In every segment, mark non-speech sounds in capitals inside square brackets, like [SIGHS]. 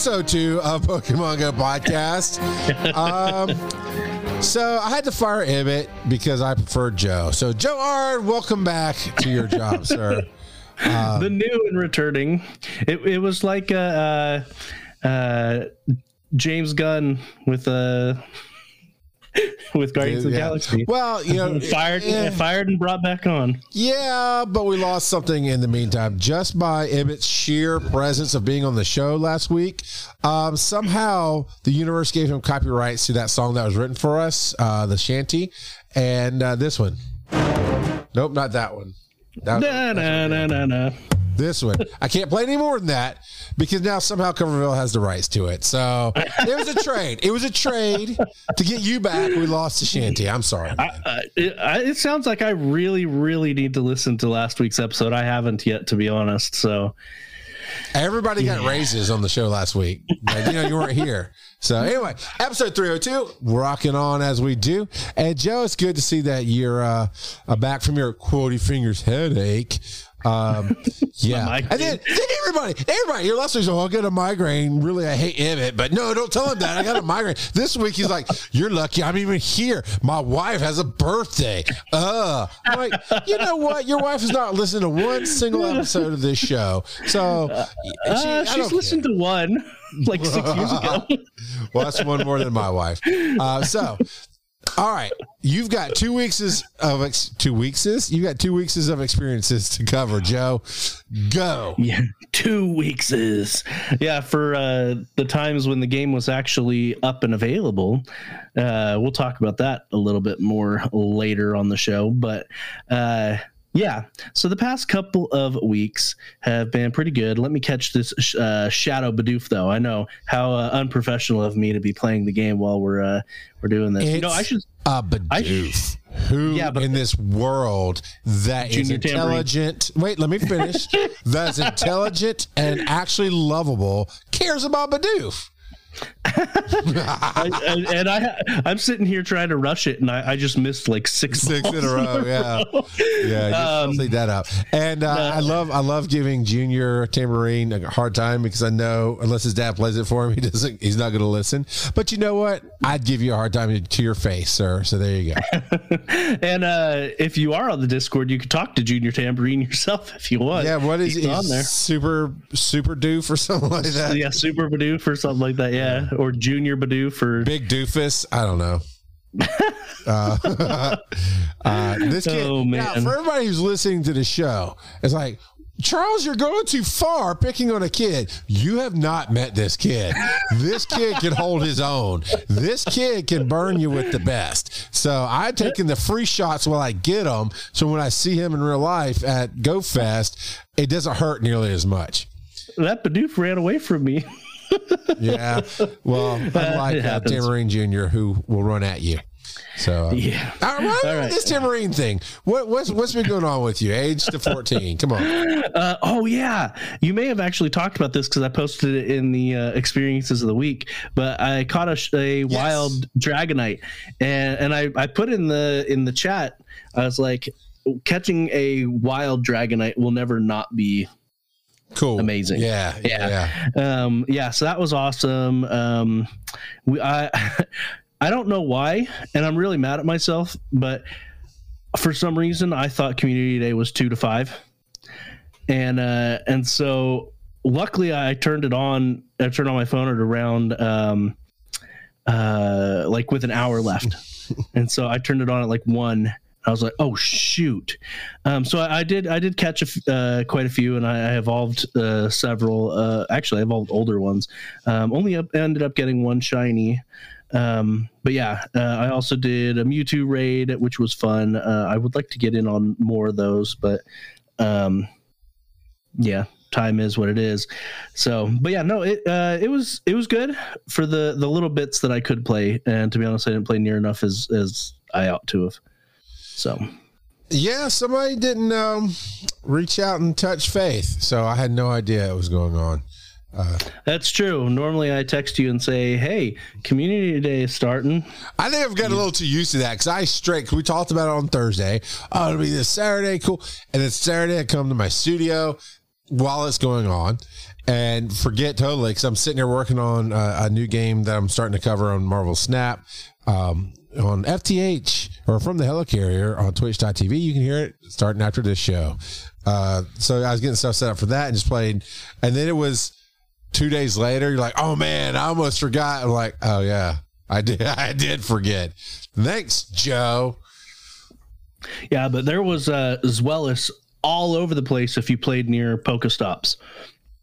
episode two of Pokemon Go podcast. um, so I had to fire Emmett because I preferred Joe. So Joe Ard, welcome back to your job, [LAUGHS] sir. the new and returning. It, it was like uh, uh, James Gunn with uh, [LAUGHS] with Guardians of the Galaxy. Well, you know, [LAUGHS] fired, fired, and brought back on. Yeah, but we lost something in the meantime just by Emmett's sheer presence of being on the show last week. Um, somehow the universe gave him copyrights to that song that was written for us, uh, the shanty, and uh, this one. Nope, not that one. That- Na na na na na. This one. I can't play any more than that because now somehow Coverville has the rights to it. So it was a trade. It was a trade to get you back. We lost to Shanty. I'm sorry. it, I, it sounds like I really, really need to listen to last week's episode. I haven't yet, to be honest. So Everybody got raises on the show last week. But, you know, you weren't here. So anyway, episode 302, rocking on as we do. And Joe, it's good to see that you're uh, uh, back from your quotey fingers headache. Um, [LAUGHS] yeah. And then, then everybody, everybody, your last week's, oh, I got a migraine. Really, I hate Emmett, but no, don't tell him that. I got a migraine. This week, he's like, you're lucky I'm even here. My wife has a birthday. Uh, I'm like, you know what? Your wife has not listened to one single episode of this show. So she, uh, she's listened to one like six years ago. [LAUGHS] well, that's one more than my wife. Uh, so, all right, you've got two weeks of ex- two weeks. You've got two weeks of experiences to cover. Joe, go. Yeah, two weeks is yeah for uh, the times when the game was actually up and available. Uh, we'll talk about that a little bit more later on the show, but uh, yeah. So the past couple of weeks have been pretty good. Let me catch this sh- uh, Shadow Bidoof though. I know how uh, unprofessional of me to be playing the game while we're uh, we're doing this. you know, I It's should. A I Bidoof. Who Yeah, but- in this world that is intelligent? Wait, let me finish. [LAUGHS] that's intelligent and actually lovable cares about Bidoof. I, I, and I, I'm sitting here trying to rush it, and I, I just missed like six, Six in a row, yeah. [LAUGHS] Yeah, Um, just leave that up. And uh, I love, I love giving Junior Tamarine a hard time because I know unless his dad plays it for him, he doesn't, he's not going to listen. But you know what? I'd give you a hard time to your face, sir. So there you go. [LAUGHS] And uh, if you are on the Discord, you can talk to Junior Tambourine yourself if you want. Yeah, what is He's he? on there? Super, super doof for something like that. Yeah, Super Bidoof for something like that. Yeah, or Junior Bidoof for Big doofus. I don't know. uh, [LAUGHS] uh, this kid. Oh, Now, for everybody who's listening to the show, it's like. Charles, you're going too far picking on a kid. You have not met this kid. This kid can hold his own. This kid can burn you with the best. So I've taken the free shots while I get them. So when I see him in real life at GoFest, it doesn't hurt nearly as much. that Bidoof ran away from me. [LAUGHS] [LAUGHS] Yeah. Well, unlike uh, happens. Tamarine Jr., who will run at you. So, uh, Yeah. all right, All right. this Tamarine thing. What, what's what's been going on with you? Age to fourteen. Come on. Uh, oh yeah, you may have actually talked about this because I posted it in the uh, experiences of the week. But I caught a, a wild dragonite, and and I, I put in the in the chat. I was like, catching a wild dragonite will never not be Cool. Amazing. Yeah. Yeah. Yeah. um yeah so that was awesome um we i [LAUGHS] i don't know why and i'm really mad at myself but for some reason i thought community day was two to five and uh and so luckily i turned it on i turned on my phone at around um uh like with an hour left [LAUGHS] and so i turned it on at like one I was like, "Oh shoot!" Um, so I, I did. I did catch uh, quite a few, and I, I evolved uh, several. Uh, actually, I evolved older ones. Um, only up, ended up getting one shiny. Um, but yeah, uh, I also did a Mewtwo raid, which was fun. Uh, I would like to get in on more of those, but um, yeah, time is what it is. So, but yeah, no, it uh, it was it was good for the the little bits that I could play, and to be honest, I didn't play near enough as as I ought to have. So Yeah, somebody didn't um, reach out and touch Faith, so I had no idea it was going on. that's true. Normally, I text you and say, "Hey, Community Day is starting." I think I've got a little too used to that because I straight. Cause we talked about it on Thursday. Oh, it'll be this Saturday, cool. And then Saturday, I come to my studio. while it's going on and forget totally because I'm sitting here working on a, a, new game that I'm starting to cover on Marvel Snap um, on FTH or from the helicarrier on twitch.tv. You can hear it starting after this show. Uh, so I was getting stuff set up for that and just played. And then it was two days later, you're like, oh man, I almost forgot. I'm like, oh yeah, I did. [LAUGHS] I did forget. Thanks, Joe. Yeah, but there was uh, Zweilous all over the place if you played near Pokestops.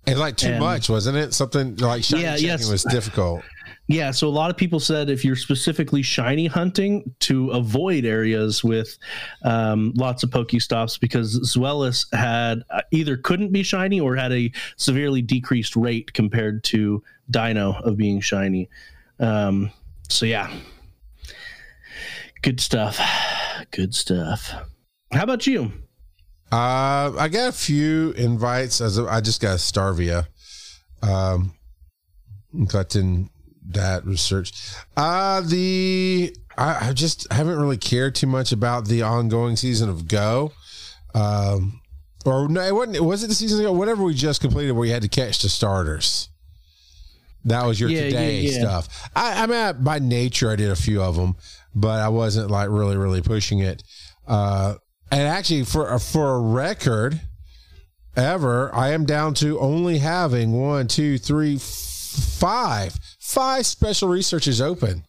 And like too and, much, wasn't it? Something like shiny yeah, yes. was difficult. Yeah, so a lot of people said if you're specifically shiny hunting to avoid areas with um, lots of Pokestops because Zweilous had uh, either couldn't be shiny or had a severely decreased rate compared to Deino of being shiny. Um, so yeah, good stuff. Good stuff. How about you? Uh, I got a few invites as a, I just got Staravia. Um, collecting that research. Uh the I, I just haven't really cared too much about the ongoing season of Go. Um, or no, it wasn't. Was it the season ago? Whatever we just completed, where you had to catch the starters. That was your yeah, today yeah, yeah. stuff. I, I mean, by nature, I did a few of them, but I wasn't like really, really pushing it. Uh, and actually, for for a record, ever, I am down to only having one, two, three, five, five special researchers open.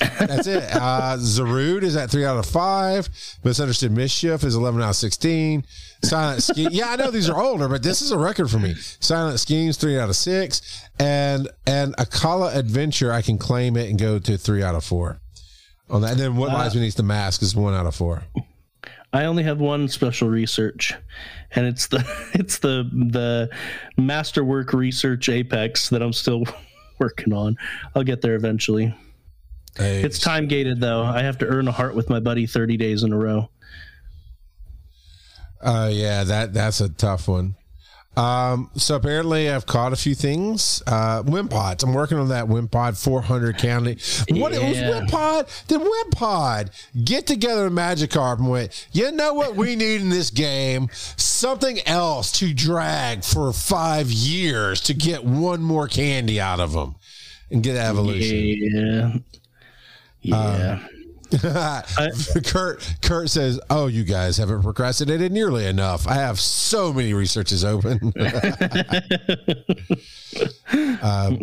That's it. [LAUGHS] Uh, Zarude is at three out of five. Misunderstood Mischief is 11 out of 16. Silent Scheme. [LAUGHS] Yeah, I know these are older, but this is a record for me. Silent Schemes, three out of six. And and Akala Adventure, I can claim it and go to three out of four. On that. And then What uh, Lies Beneath the Mask is one out of four. I only have one special research, and it's the [LAUGHS] it's the the masterwork research apex that I'm still working on. I'll get there eventually. Hey. It's time gated though. I have to earn a heart with my buddy 30 days in a row. Uh yeah, that that's a tough one. Um, so apparently I've caught a few things. Uh, Wimpod. I'm working on that Wimpod 400 county. What yeah. was Wimpod? Did Wimpod get together a Magikarp and went, you know what we need in this game? Something else to drag for five years to get one more candy out of them and get evolution. Yeah. Yeah. Um, [LAUGHS] Kurt Kurt says, "Oh, you guys haven't procrastinated nearly enough. I have so many researches open." [LAUGHS] um,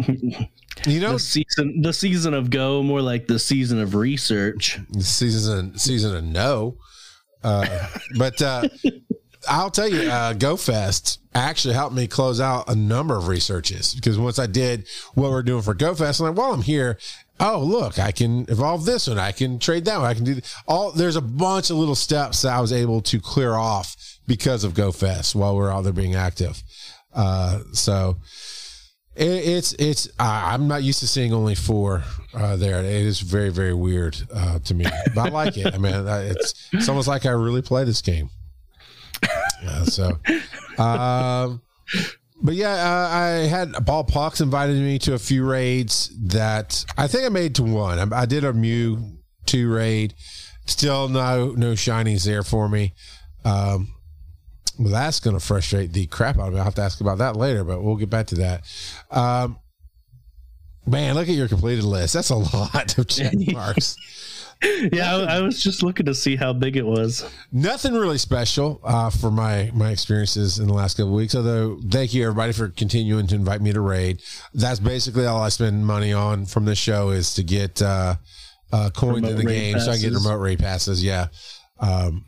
you know, the season the season of go more like the season of research. Season season of no, uh, but uh, I'll tell you, uh, GoFest actually helped me close out a number of researches because once I did what we're doing for GoFest, I'm like, while I'm here, oh look i can evolve this one. I can trade that one. I can do all there's a bunch of little steps that i was able to clear off because of gofest while we're out there being active. Uh, so it, it's it's i'm not used to seeing only four uh, there. It is very very weird uh, to me but i like it. I mean it's it's almost like i really play this game. So um but yeah, uh, I had Ball Pucks invited me to a few raids that I think I made to one. I, I did a Mew two raid. Still no no shinies there for me. Um, well, that's going to frustrate the crap out of me. I'll have to ask about that later, but we'll get back to that. Um, man, look at your completed list. That's a [LAUGHS] lot of check marks. Yeah, I, I, was just looking to see how big it was. Nothing really special uh, for my my experiences in the last couple weeks. Although, thank you everybody for continuing to invite me to raid. That's basically all I spend money on from this show is to get uh, uh, coins remote in the game, passes. so I get remote raid passes. Yeah, um,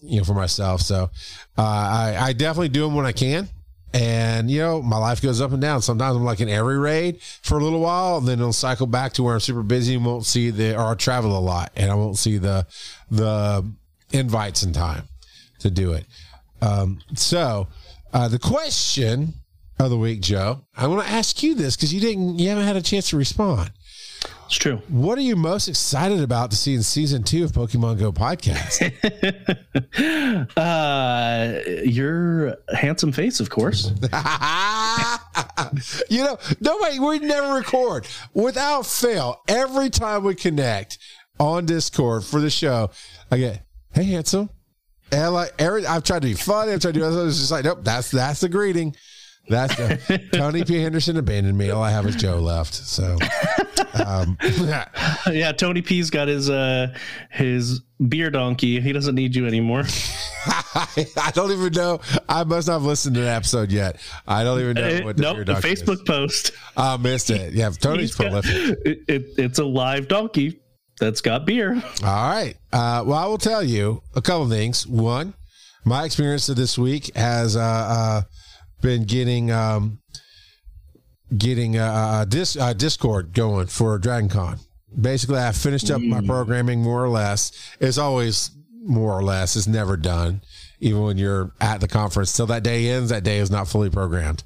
you know, for myself. So uh, I, I definitely do them when I can. And you know, my life goes up and down. Sometimes I'm like in every raid for a little while, and then it'll cycle back to where I'm super busy and won't see the or I travel a lot and I won't see the the invites in time to do it. Um, so uh, the question of the week, Joe, I want to ask you this because you didn't you haven't had a chance to respond. It's true. What are you most excited about to see in season two of Pokemon Go podcast? [LAUGHS] uh, your handsome face, of course. [LAUGHS] you know, nobody, we never record without fail. Every time we connect on Discord for the show, I get, hey, handsome. And like every, I've tried to be funny. I've tried to do. It's just like, nope. That's that's the greeting. That's the, [LAUGHS] Tony P. Henderson abandoned me. All I have is Joe left. So, um, [LAUGHS] yeah, Tony P's got his uh his beer donkey. He doesn't need you anymore. I, [LAUGHS] I don't even know. I must not have listened to the episode yet. I don't even know what the nope, beer the donkey is. Facebook post. I missed it. Yeah, Tony's got- prolific. it, it, it's a live donkey that's got beer. All right. Uh, well, I will tell you a couple things. One, my experience of this week has uh, uh, been getting um, getting uh, uh, dis- uh, Discord going for Dragon Con. Basically, I finished up my programming more or less. It's always more or less. It's never done, even when you're at the conference. Till that day ends, that day is not fully programmed.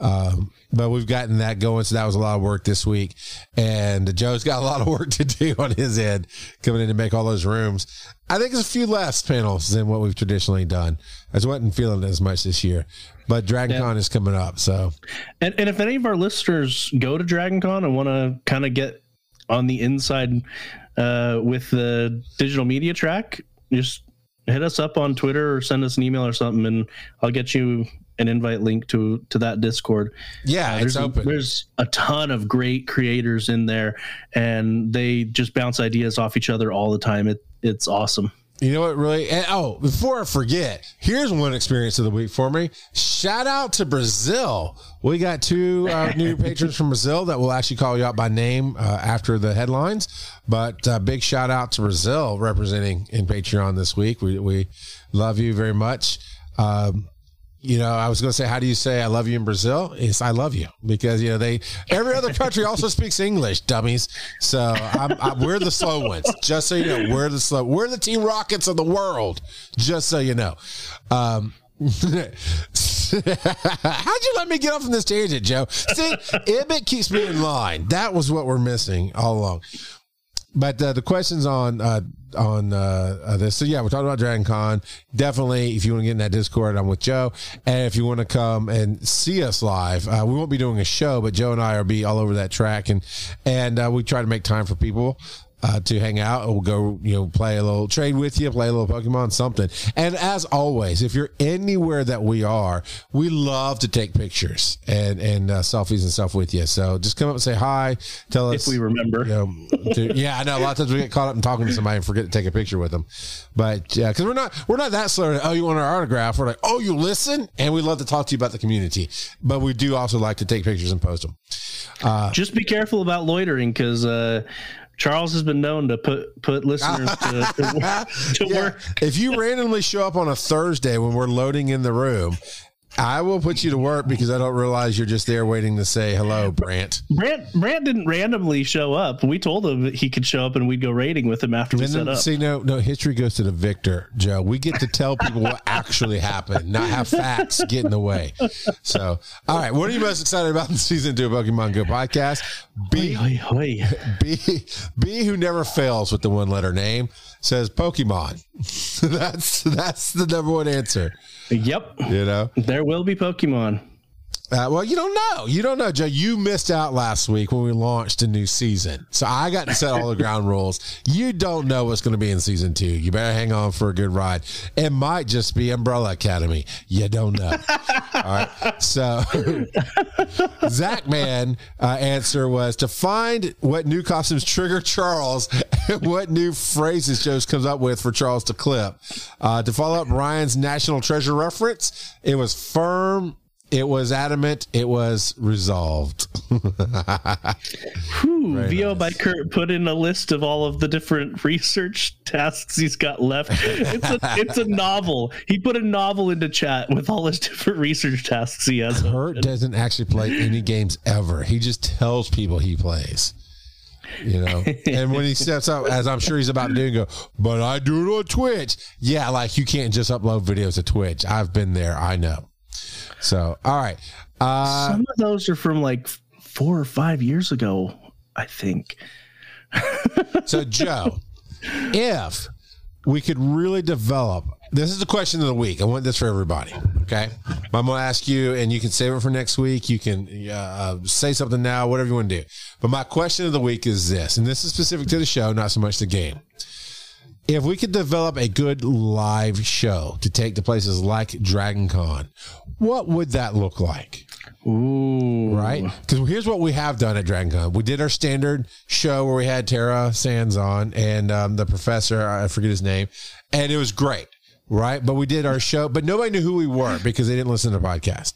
Um, but we've gotten that going. So that was a lot of work this week. And Joe's got a lot of [LAUGHS] work to do on his end coming in to make all those rooms. I think it's a few less panels than what we've traditionally done. I just wasn't feeling as much this year. But Dragon Con is coming up. So And, and if any of our listeners go to Dragon Con and want to kind of get on the inside uh, with the digital media track, just hit us up on Twitter or send us an email or something, and I'll get you an invite link to to that Discord. yeah, it's there's a, there's a ton of great creators in there, and they just bounce ideas off each other all the time. It it's awesome. You know what, really? And, oh, before I forget, here's one experience of the week for me. Shout out to Brazil. We got two uh, [LAUGHS] new patrons from Brazil that will actually call you out by name uh, after the headlines. But uh, big shout out to Brazil representing in Patreon this week. We, we love you very much. Um, you know, I was going to say, how do you say I love you in Brazil? It's I love you because, you know, they, every other country also speaks English, dummies. So I'm, I, we're the slow ones, just so you know, we're the slow, we're the Team Rockets of the world, just so you know. Um, [LAUGHS] How'd you let me get off on this tangent, Joe? See, Ibbott keeps me in line. That was what we're missing all along. But uh, the questions on uh, on uh, uh, this, so yeah, we're talking about Dragon Con. Definitely, if you want to get in that Discord, I'm with Joe. And if you want to come and see us live, uh, we won't be doing a show, but Joe and I will be all over that track, and and uh, we try to make time for people uh, to hang out. We'll go, you know, play a little trade with you, play a little Pokemon, something. And as always, if you're anywhere that we are, we love to take pictures and and uh, selfies and stuff with you. So just come up and say hi. Tell us If we remember. you know, to- yeah, I know. A lot of times we get caught up in talking to somebody and forget to take a picture with them. But yeah, because we're not we're not that slow. To, oh, you want our autograph? We're like, oh, you listen, and we love to talk to you about the community. But we do also like to take pictures and post them. Just be careful about loitering because uh, Charles has been known to put put listeners to, [LAUGHS] to, to Yeah. work. If you randomly show up on a Thursday when we're loading in the room, I will put you to work because I don't realize you're just there waiting to say hello, Brant. Brant Brant didn't randomly show up. We told him he could show up and we'd go raiding with him after we And set then, up. see, no, no, history goes to the victor, Joe. We get to tell people what [LAUGHS] actually happened, not have facts get in the way. So, all right, what are you most excited about in the season two of Pokemon Go podcast? B, Oi, oi, oi. B, B, who never fails with the one letter name, says Pokemon. [LAUGHS] that's that's the number one answer. Yep, You know. there will be Pokemon. Uh, well, you don't know. You don't know, Joe. You missed out last week when we launched a new season. So I got to set all the [LAUGHS] ground rules. You don't know what's going to be in season two. You better hang on for a good ride. It might just be Umbrella Academy. You don't know. [LAUGHS] all right. So [LAUGHS] Zach Man uh, answer was to find what new costumes trigger Charles and what new phrases Joe comes up with for Charles to clip. Uh, to follow up Ryan's National Treasure reference, it was firm. It was adamant. It was resolved. [LAUGHS] Whew, VO by Kurt put in a list of all of the different [LAUGHS] research tasks he's got left. It's a it's a novel. He put a novel into chat with all his different research tasks he has. Kurt doesn't actually play any games ever. He just tells people he plays. You know, [LAUGHS] and when he steps up, as I'm sure he's about to do, and go, but I do it on Twitch. Yeah, like you can't just upload videos to Twitch. I've been there. I know. So, all right. Uh, Some of those are from like four or five years ago, I think. so, Joe, if we could really develop this is the question of the week. I want this for everybody. Okay. I'm going to ask you, and you can save it for next week. You can uh, uh, say something now, whatever you want to do. But my question of the week is this, and this is specific to the show, not so much the game. if we could develop a good live show to take to places like Dragon Con, what would that look like? Ooh. Right? Because here's what we have done at Dragon Con. We did our standard show where we had Tara Sands on and um, the professor, I forget his name, and it was great. Right? But we did our show, but nobody knew who we were because they didn't listen to the podcast.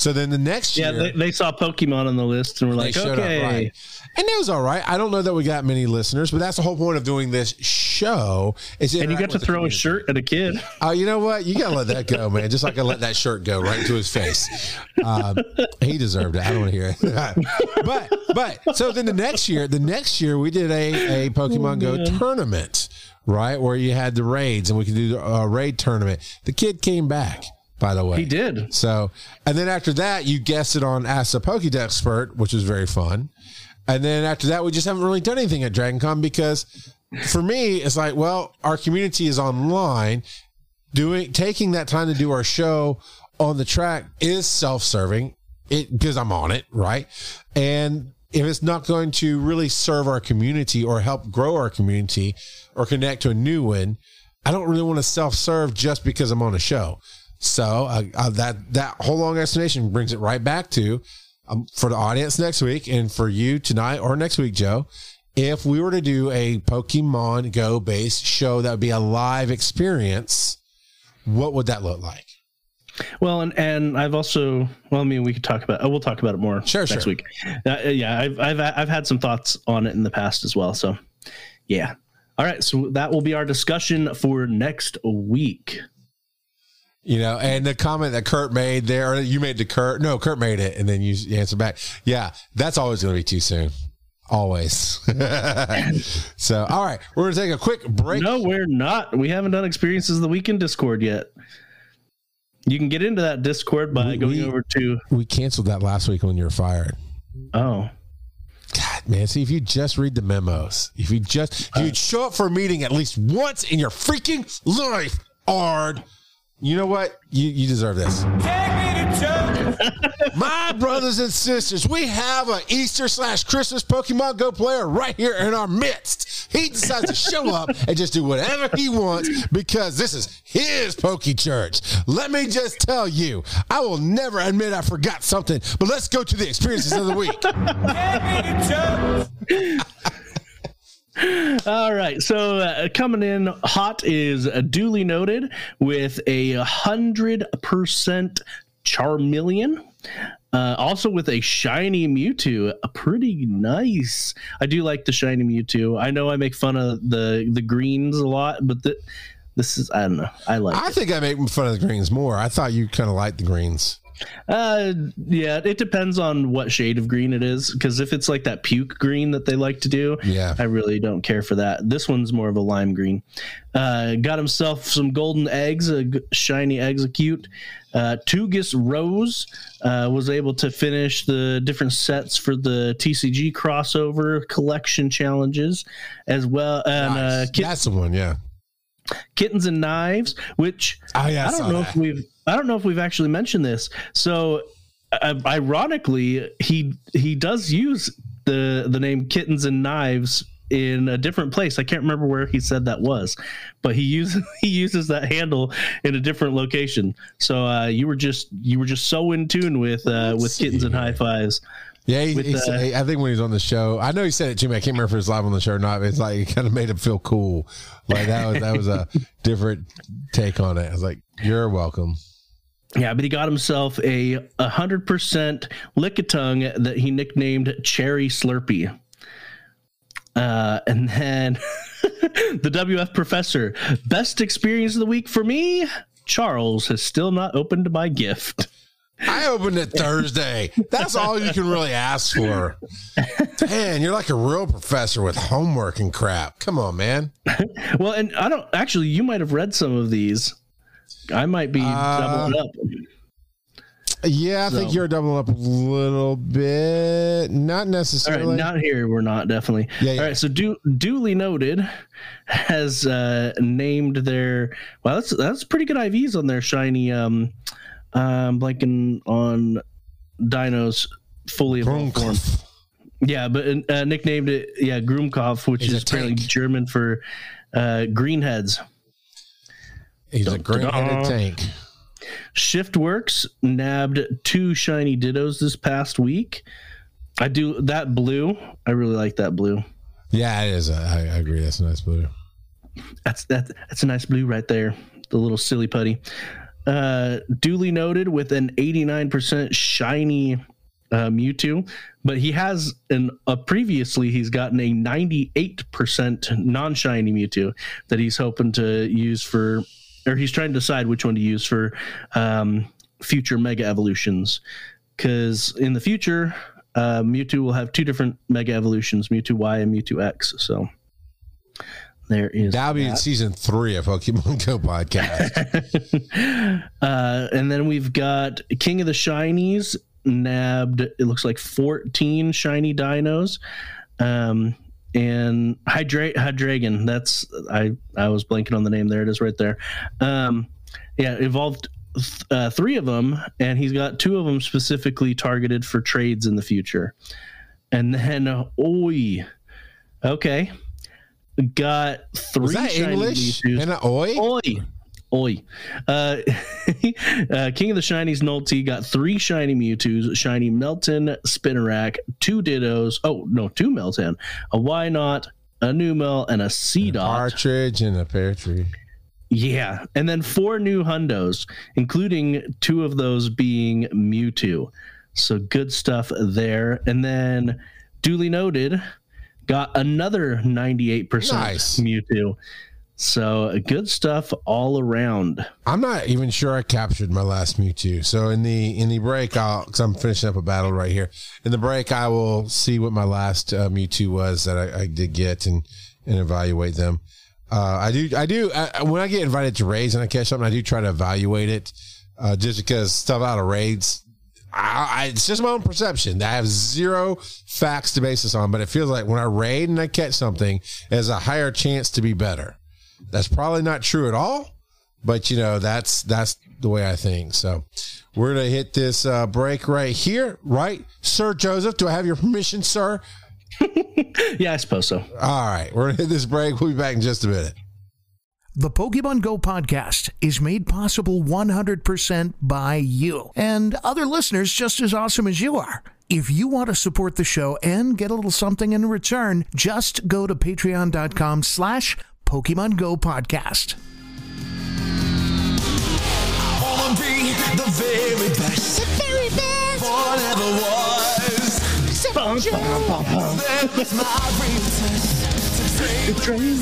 So then the next Yeah, year, they, they saw Pokemon on the list and were like, okay. up right. And it was all right. I don't know that we got many listeners, but that's the whole point of doing this show. Is And you got to throw a shirt at a kid. [LAUGHS] Oh, you know what? You gotta let that go, man. Just like I let that shirt go right into his face. Um, he deserved it. I don't want to hear it. [LAUGHS] but but so then the next year, the next year we did a a Pokemon Go tournament, right? Where you had the raids and we could do a raid tournament. The kid came back, by the way. He did. So, and then after that, you guessed it on Ask the Pokédex Expert, which was very fun. And then after that, we just haven't really done anything at Dragon Con because for me, it's like, well, our community is online. Doing taking that time to do our show on the track is self-serving. It because I'm on it, right? And if it's not going to really serve our community or help grow our community or connect to a new one, I don't really want to self-serve just because I'm on a show. So uh, uh, that that whole long explanation brings it right back to um, for the audience next week and for you tonight or next week, Joe. If we were to do a Pokemon Go based show that would be a live experience, what would that look like? Well, and and I've also well, I mean, we could talk about. We'll talk about it more Sure, next sure. week. Uh, yeah, I've I've I've had some thoughts on it in the past as well. So, yeah. All right, so that will be our discussion for next week. You know, and the comment that Kurt made there, or you made to Kurt, no, Kurt made it, and then you answer back. Yeah, that's always going to be too soon. Always. [LAUGHS] so, all right, we're going to take a quick break. No, we're not. We haven't done experiences of the week in Discord yet. You can get into that Discord by We- going we- over to We canceled that last week when you were fired. oh God, man, see, if you just read the memos, if you just, if you'd uh. show up for a meeting at least once in your freaking life, Ard, you know what? You, you deserve this. [LAUGHS] My brothers and sisters, we have an Easter slash Christmas Pokemon Go player right here in our midst. He decides to show up and just do whatever he wants because this is his Poke Church. Let me just tell you, I will never admit I forgot something, but let's go to the experiences of the week. [LAUGHS] All right. So uh, coming in hot is uh, duly noted with a hundred percent Charmeleon. Uh, also with a shiny Mewtwo, a pretty nice. I do like the shiny Mewtwo. I know I make fun of the the greens a lot, but the, this is I don't know. I like I it. think I make fun of the greens more. I thought you kind of liked the greens. Uh, yeah, it depends on what shade of green it is. Because if it's like that puke green that they like to do, Yeah. I really don't care for that. This one's more of a lime green. Uh, got himself some golden eggs, a g- shiny Exeggcute. Uh, Tugis Rose uh, was able to finish the different sets for the TCG crossover collection challenges as well. And uh, Nice. kit- That's the one, yeah. kittens and knives, which Oh, yeah. I don't know if we've I don't know if we've actually mentioned this. So, uh, ironically, he he does use the the name kittens and knives in a different place. I can't remember where he said that was, but he uses [LAUGHS] he uses that handle in a different location. So uh, you were just you were just so in tune with uh, with kittens and high fives. Yeah, he, with, he uh, said, I think when he was on the show, I know he said it to me. I can't remember if it was live on the show or not. But it's like it kind of made him feel cool. Like that was that was a [LAUGHS] different take on it. I was like, "You're welcome." Yeah, but he got himself a hundred percent lickitung that he nicknamed Cherry Slurpee. Uh, and then [LAUGHS] the WF professor, best experience of the week for me. Charles has still not opened my gift. I opened it Thursday. That's all you can really ask for. Man, you're like a real professor with homework and crap. Come on, man. [LAUGHS] Well, and I don't actually. You might have read some of these. I might be Uh, doubling up. Yeah, I think you're doubling up a little bit. Not necessarily. right, not here. We're not definitely. Yeah, yeah. All right, so du- duly noted has uh, named their. Well, that's that's pretty good IVs on their shiny. Um, um, blanking on Deino's fully evolved form. Yeah, but uh, nicknamed it yeah Groomkopf, which He's is apparently. German for Uh, greenheads. He's a green-headed tank. Shiftworks nabbed two shiny dittos this past week. I do that blue. I really like that blue. Yeah, it is. A, I, I agree. That's a nice blue. That's that. That's a nice blue right there. The little silly putty. Uh, duly noted with an 89% shiny uh, Mewtwo, but he has an uh, previously he's gotten a 98% non-shiny Mewtwo that he's hoping to use for, or he's trying to decide which one to use for um, future Mega Evolutions, because in the future uh, Mewtwo will have two different Mega Evolutions, Mewtwo Y and Mewtwo X. So there is That'll be in season three of Pokemon Go podcast. [LAUGHS] uh, and then we've got King of the Shinies nabbed. It looks like fourteen shiny Deinos, um, and Hydra- Hydreigon. That's I I was blanking on the name. There it is, right there. Um, yeah, evolved th- uh, three of them, and he's got two of them specifically targeted for trades in the future. And then, uh, oi, okay, got three. Was that English? And a oi? Oi. Oi. Uh, [LAUGHS] uh, King of the Shinies Nolte got three shiny Mewtwo's, shiny Meltan, Spinarak, two Dittos. Oh, no, two Meltan, a Wynaut, a new Numel, and a Seedot. Partridge and a pear tree. Yeah. And then four new Hundos, including two of those being Mewtwo. So good stuff there. And then, duly noted, got another 98% Nice. Mewtwo. So good stuff all around. I'm not even sure I captured my last Mewtwo. So in the in the break, I'll because I'm finishing up a battle right here. In the break, I will see what my last uh, Mewtwo was that I, I did get and and evaluate them. Uh, I do I do I, when I get invited to raids and I catch something, I do try to evaluate it. Uh, just because stuff out of raids, I, I, it's just my own perception. I have zero facts to base this on, but it feels like when I raid and I catch something, there's a higher chance to be better. That's probably not true at all, but you know that's that's the way I think. So we're gonna hit this uh, break right here, right, Sir Joseph? Do I have your permission, sir? [LAUGHS] Yeah, I suppose so. All right, we're gonna hit this break. We'll be back in just a minute. The Pokemon Go podcast is made possible 100% by you and other listeners just as awesome as you are. If you want to support the show and get a little something in return, just go to patreon.com slash Pokemon Go podcast. the very best. The very best. Forever was. That was my real test. To train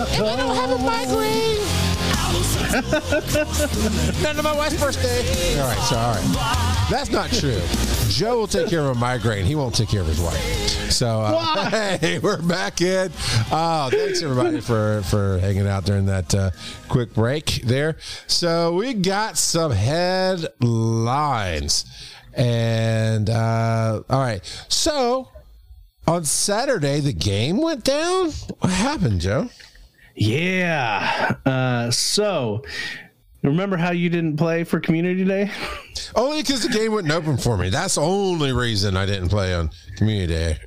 I don't have a migraine. [LAUGHS] None of my wife's birthday. All right, so all right, that's not true. Joe will take care of a migraine. He won't take care of his wife. [LAUGHS] So uh, [LAUGHS] hey, we're back in. Oh, thanks everybody for for hanging out during that uh, quick break there. So we got some headlines, and uh, all right, so. On Saturday, the game went down. What happened, Joe? Yeah. Uh, so, remember how you didn't play for Community Day? [LAUGHS] Only because the game wouldn't open for me. That's the only reason I didn't play on Community Day.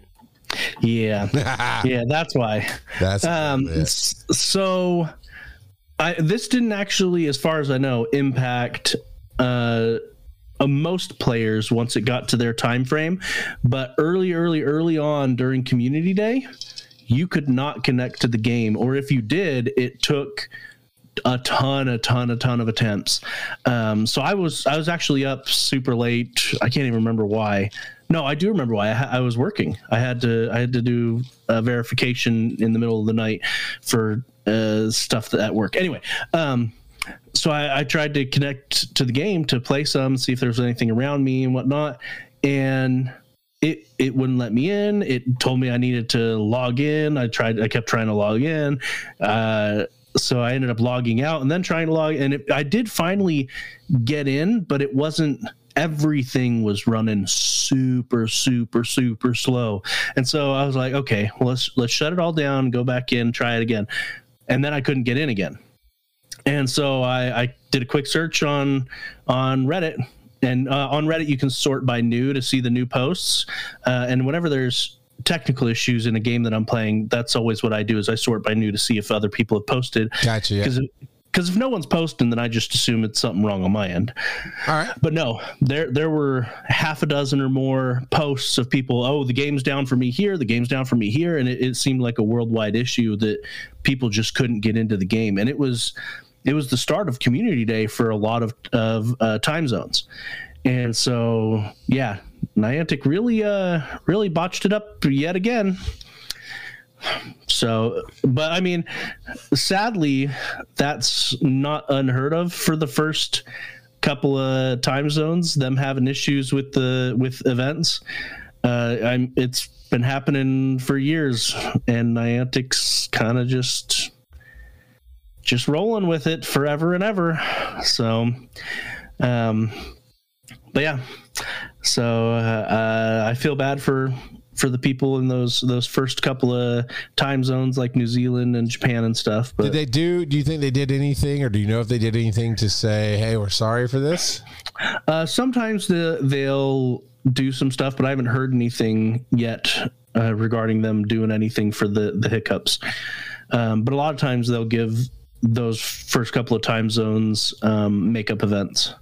Yeah. [LAUGHS] yeah, that's why. That's Um, so, I this didn't actually, as far as I know, impact uh, uh, most players once it got to their time frame. But early, early, early on during Community Day, you could not connect to the game, or if you did, it took a ton, a ton, a ton of attempts. Um, so I was I was actually up super late. I can't even remember why. No, I do remember why. I, I was working. I had to I had to do a verification in the middle of the night for uh, stuff that at work. Anyway, um, so I, I tried to connect to the game to play some, see if there was anything around me and whatnot, and it it wouldn't let me in. It told me I needed to log in. I tried. I kept trying to log in. Uh, so I ended up logging out and then trying to log. And it, I did finally get in, but it wasn't. Everything was running super, super, super slow. And so I was like, okay, well, let's let's shut it all down, go back in, try it again. And then I couldn't get in again. And so I, I did a quick search on on Reddit, and uh, on Reddit you can sort by new to see the new posts. Uh, and whenever there's technical issues in a game that I'm playing, that's always what I do is I sort by new to see if other people have posted. Gotcha. Yeah. Because because if no one's posting, then I just assume it's something wrong on my end. All right. But no, there there were half a dozen or more posts of people. Oh, the game's down for me here. The game's down for me here, and it, it seemed like a worldwide issue that people just couldn't get into the game. And it was it was the start of Community Day for a lot of of uh, time zones, and so yeah, Niantic really uh really botched it up yet again. So, but I mean, sadly, that's not unheard of for the first couple of time zones. Them having issues with the with events. Uh, I'm. It's been happening for years, and Niantic's kind of just just rolling with it forever and ever. So, um, but yeah. So uh, I feel bad for for the people in those those first couple of time zones like New Zealand and Japan and stuff. But Did they do? Do you think they did anything, or do you know if they did anything to say, "Hey, we're sorry for this"? uh, sometimes the, they'll do some stuff, but I haven't heard anything yet uh, regarding them doing anything for the the hiccups. Um, but a lot of times they'll give those first couple of time zones um, makeup events.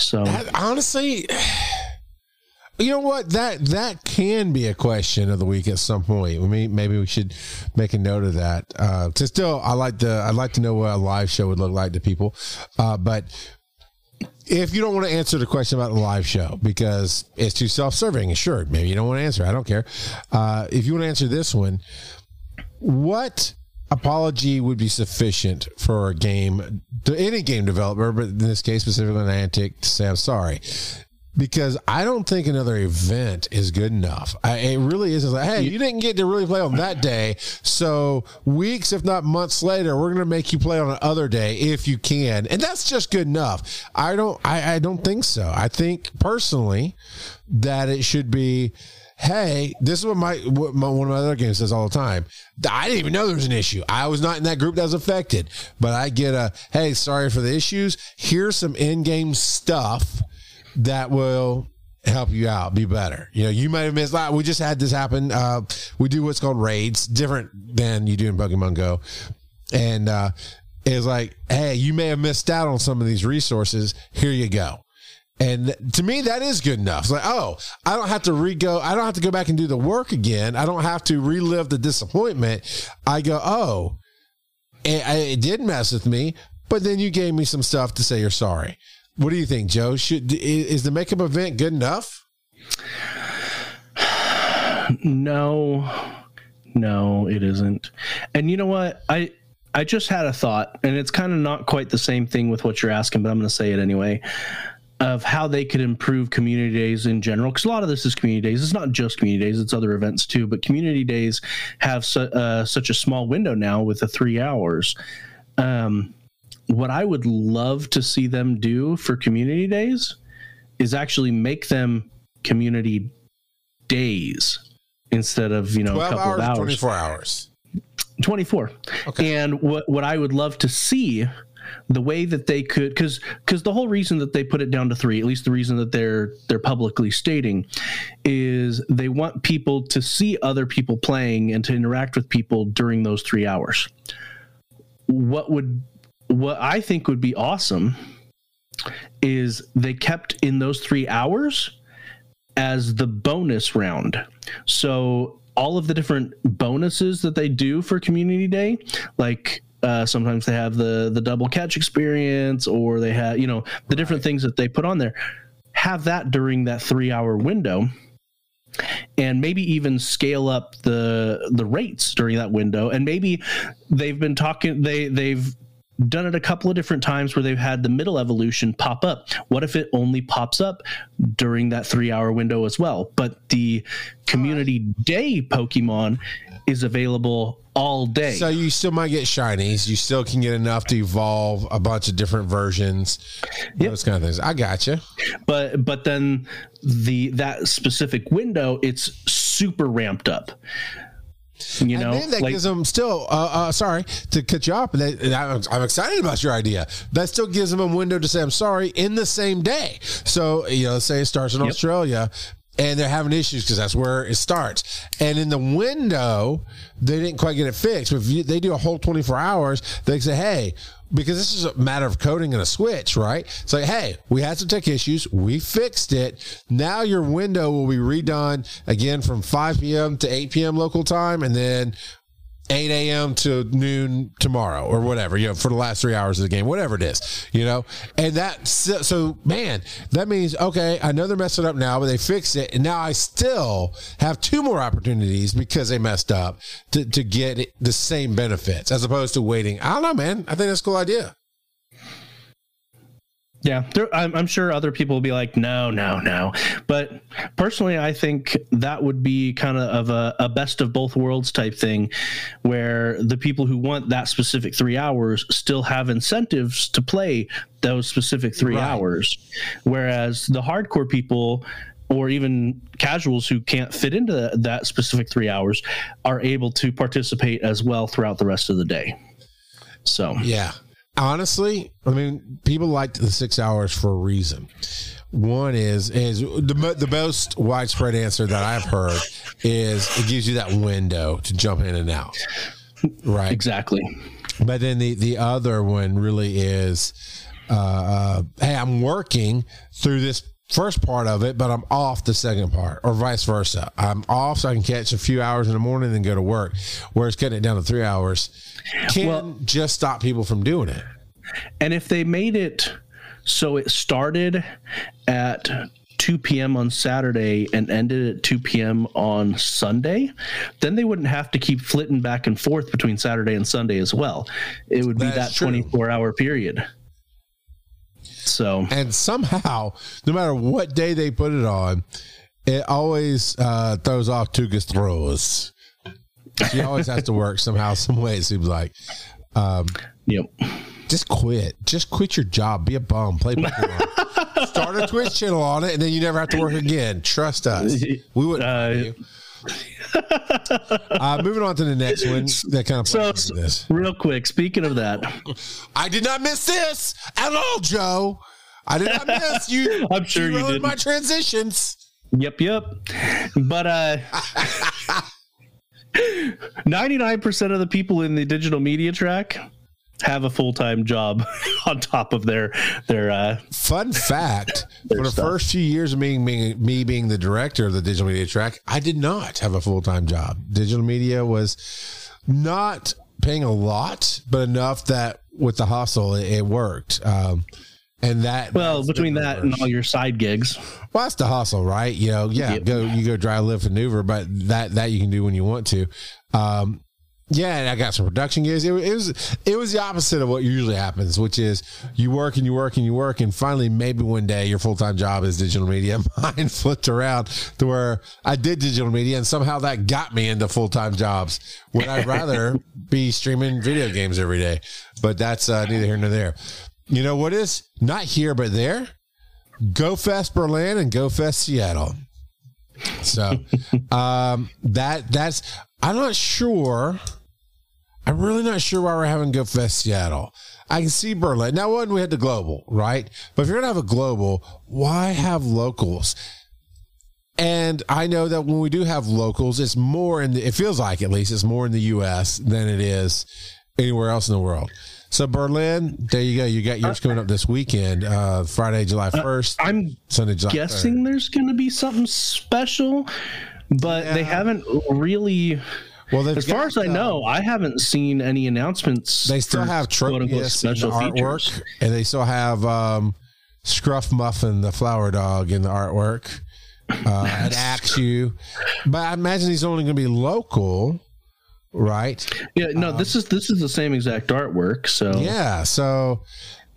So That- honestly, [SIGHS] you know what that that can be a question of the week at some point. Mean, maybe we should make a note of that. Uh, to still, I like to I'd like to know what a live show would look like to people, uh, but. If you don't want to answer the question about the live show because it's too self-serving, sure, maybe you don't want to answer. I don't care. Uh, if you want to answer this one, what apology would be sufficient for a game any game developer, but in this case specifically Niantic, to say I'm sorry? Because I don't think another event is good enough. I, it really is. It's like, hey, you didn't get to really play on that day, so weeks, if not months later, we're going to make you play on another day if you can, and that's just good enough. I don't. I, I don't think so. I think personally that it should be hey, this is what my, what my one of my other games says all the time. I didn't even know there was an issue. I was not in that group that was affected, but I get a hey, sorry for the issues. Here's some in-game stuff that will help you out, be better. You know, you might have missed. Like, we just had this happen. Uh, we do what's called raids, different than you do in Pokemon Go, and uh, it's like, hey, you may have missed out on some of these resources. Here you go. And to me, that is good enough. It's like, oh, I don't have to re-go. I don't have to go back and do the work again. I don't have to relive the disappointment. I go, oh, it, it did mess with me, but then you gave me some stuff to say you're sorry. What do you think, Joe? Should is the makeup event good enough? No, no, it isn't. And you know what? I I just had a thought, and it's kind of not quite the same thing with what you're asking, but I'm going to say it anyway. Of how they could improve community days in general, because a lot of this is community days. It's not just community days; it's other events too. But community days have su- uh, such a small window now with the three hours. Um, what I would love to see them do for community days is actually make them community days instead of you know a couple hours, of hours. twenty four hours. 24 Okay. and what what i would love to see the way that they could because because the whole reason that they put it down to three at least the reason that they're they're publicly stating is they want people to see other people playing and to interact with people during those three hours what would what i think would be awesome is they kept in those three hours as the bonus round. So all of the different bonuses that they do for community day, like uh, sometimes they have the the double catch experience, or they have you know the different things that they put on there. Have that during that three hour window, and maybe even scale up the the rates during that window. And maybe they've been talking they they've done it a couple of different times where they've had the middle evolution pop up. What if it only pops up during that three hour window as well? But the community day Pokemon is available all day. So you still might get shinies. You still can get enough to evolve a bunch of different versions. Those kind of things. I got you. but but then the that specific window it's super ramped up. You know, and then that like gives them still. Uh, uh, sorry to cut you off, that, and I'm, I'm excited about your idea. That still gives them a window to say I'm sorry in the same day. So you know, say it starts in Australia, and they're having issues because that's where it starts. And in the window, they didn't quite get it fixed. But if you, they do a whole 24 hours, they say, hey, because this is a matter of coding and a switch, right? It's like, hey, we had some tech issues. We fixed it. Now your window will be redone again from 5 p.m. to 8 p.m. local time. And then 8 a.m. to noon tomorrow or whatever, you know, for the last three hours of the game, whatever it is, you know, and that, so, so, man, that means, okay, I know they're messing up now, but they fixed it. And now I still have two more opportunities because they messed up to, to get the same benefits as opposed to waiting. I don't know, man. I think that's a cool idea. Yeah, there, I'm, I'm sure other people will be like, no, no, no. But personally, I think that would be kind of of a, a best of both worlds type thing, where the people who want that specific three hours still have incentives to play those specific three Right. hours, whereas the hardcore people or even casuals who can't fit into that specific three hours are able to participate as well throughout the rest of the day. So Yeah. Honestly, I mean, people like the six hours for a reason. One is is the the most widespread answer that I've heard is it gives you that window to jump in and out, right? exactly. But then the the other one really is, uh, uh, hey, I'm working through this first part of it, but I'm off the second part, or vice versa. I'm off so I can catch a few hours in the morning and then go to work. Whereas cutting it down to three hours can Well- just stop people from doing it. And if they made it so it started at 2 p.m. on Saturday and ended at 2 p.m. on Sunday, then they wouldn't have to keep flitting back and forth between Saturday and Sunday as well. It would be That's that 24 hour period. So, and somehow, no matter what day they put it on, it always uh, throws off Tuga's throws. She always has to work somehow, some way. It seems like. Um, yep. just quit. Just quit your job. Be a bum. Play Pokemon. [LAUGHS] Start a Twitch channel on it, and then you never have to work again. Trust us. [LAUGHS] We wouldn't. you. [LAUGHS] uh, moving on to the next one. That kind of So, this. real quick, speaking of that, I did not miss this at all, Joe. I did not miss you. [LAUGHS] I'm sure you ruined didn't. My transitions. Yep, yep. But uh [LAUGHS] 99% of the people in the digital media track have a full-time job [LAUGHS] on top of their their uh Fun [LAUGHS] fact: for the stuff. first few years of being, being me being the director of the digital media track, I did not have a full time job. Digital media was not paying a lot, but enough that with the hustle, it, it worked. Um, and that well, between that and all your side gigs. Well, that's the hustle, right? You know, yeah, Yep. go you go dry live maneuver, but that that you can do when you want to. Um, yeah, and I got some production gigs. It, it was it was the opposite of what usually happens, which is you work and you work and you work, and finally maybe one day your full time job is digital media. [LAUGHS] Mine flipped around to where I did digital media, and somehow that got me into full time jobs when I'd rather be streaming video games every day. But that's uh, neither here nor there. You know what is not here but there? Go Fest Berlin and Go Fest Seattle. So [LAUGHS] um, that that's I'm not sure. I'm really not sure why we're having Go Fest Seattle. I can see Berlin. Now one we had the global, right? But if you're gonna have a global, why have locals? And I know that when we do have locals, it's more in the it feels like at least it's more in the US than it is anywhere else in the world. So Berlin, there you go. You got yours coming up this weekend, uh, Friday, July first, I'm Sunday, July 3rd. guessing there's going to be something special, but they haven't really Well, as far as I know, I haven't seen any announcements. They still have Tropius in the artwork, features. and they still have um, Scruff Muffin, the flower dog, in the artwork. Uh, [LAUGHS] and Axew, but I imagine he's only going to be local, right? Yeah, no, this is this is the same exact artwork. So Um, Yeah. So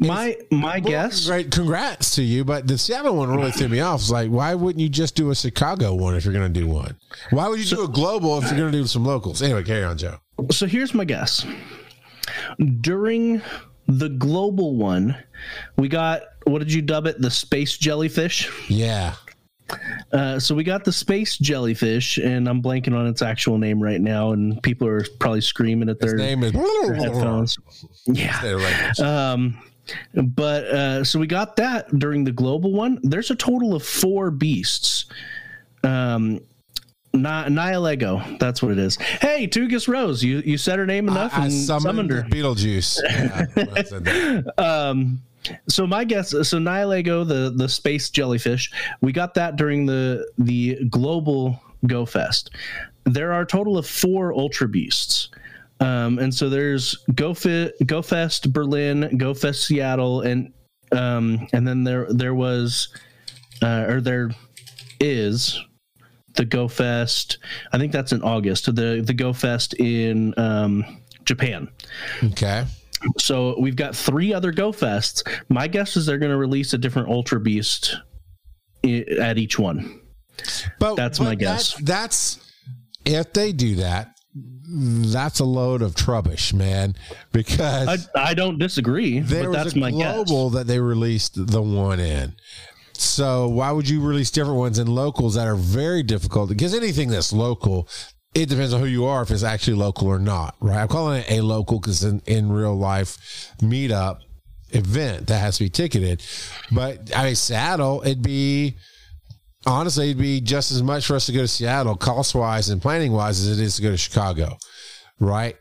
my my well, guess, great, congrats to you. But the Seattle one really threw me off. It's like, why wouldn't you just do a Chicago one if you're going to do one? Why would you do a global if you're going to do some locals? Anyway, carry on, Joe. so here's my guess. During the global one, we got what did you dub it? The space jellyfish. Yeah. Uh, so we got the space jellyfish, and I'm blanking on its actual name right now, and people are probably screaming at His their name is. headphones. [LAUGHS] Yeah. Um, but uh, so we got that during the global one. There's a total of four beasts. Um, Ni- Nihilego, that's what it is. Hey, Tugus Rose, you you said her name enough I, I and summoned, summoned her. Beetlejuice. Yeah, when I said that. [LAUGHS] Um, so my guess, so Nihilego, the the space jellyfish, we got that during the the global Go Fest. There are a total of four Ultra Beasts. Um, and so there's Go, Fi- Go Fest Berlin, Go Fest Seattle, and um, and then there there was uh, or there is the Go Fest. I think that's in August. The the Go Fest in um, Japan. Okay. So we've got three other Go Fests. My guess is they're going to release a different Ultra Beast i- at each one. But That's but my guess. that- that's if they do that, that's a load of trubbish, man. Because I, I don't disagree, there but was that's a my guess. global that they released the one in. So why would you release different ones in locals that are very difficult? Because anything that's local, it depends on who you are if it's actually local or not, right? I'm calling it a local because in, in real life meetup event that has to be ticketed. But I mean, Seattle, it'd be honestly, it'd be just as much for us to go to Seattle, cost wise and planning wise, as it is to go to Chicago, right?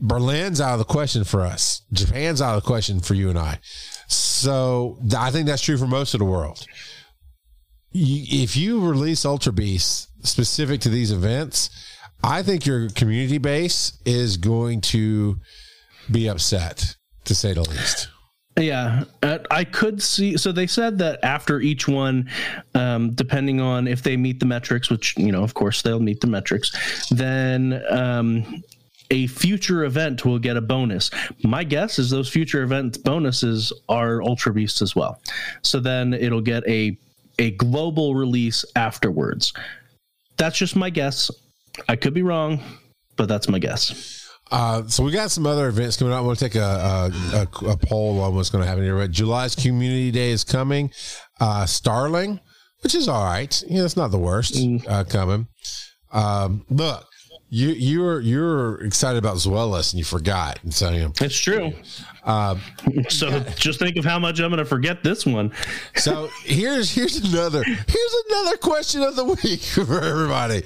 Berlin's out of the question for us. Japan's out of the question for you and I. So I think that's true for most of the world. If you release Ultra Beasts specific to these events, I think your community base is going to be upset, to say the least. Yeah, uh, I could see. So they said that after each one, um, depending on if they meet the metrics, which you know, of course, they'll meet the metrics, then um, a future event will get a bonus. My guess is those future event bonuses are Ultra Beasts as well. So then it'll get a a global release afterwards. That's just my guess. I could be wrong, but that's my guess. Uh, so we got some other events coming up. I want to take a, a, a, a poll on what's going to happen here. But July's Community Day is coming. Uh, Starling, which is all right. You know, it's not the worst uh, coming. Um, look, you you were you were excited about Zweilous and you forgot. And so, you know, It's true. uh, So just think of how much I'm going to forget this one. So here's here's another here's another question of the week [LAUGHS] for everybody.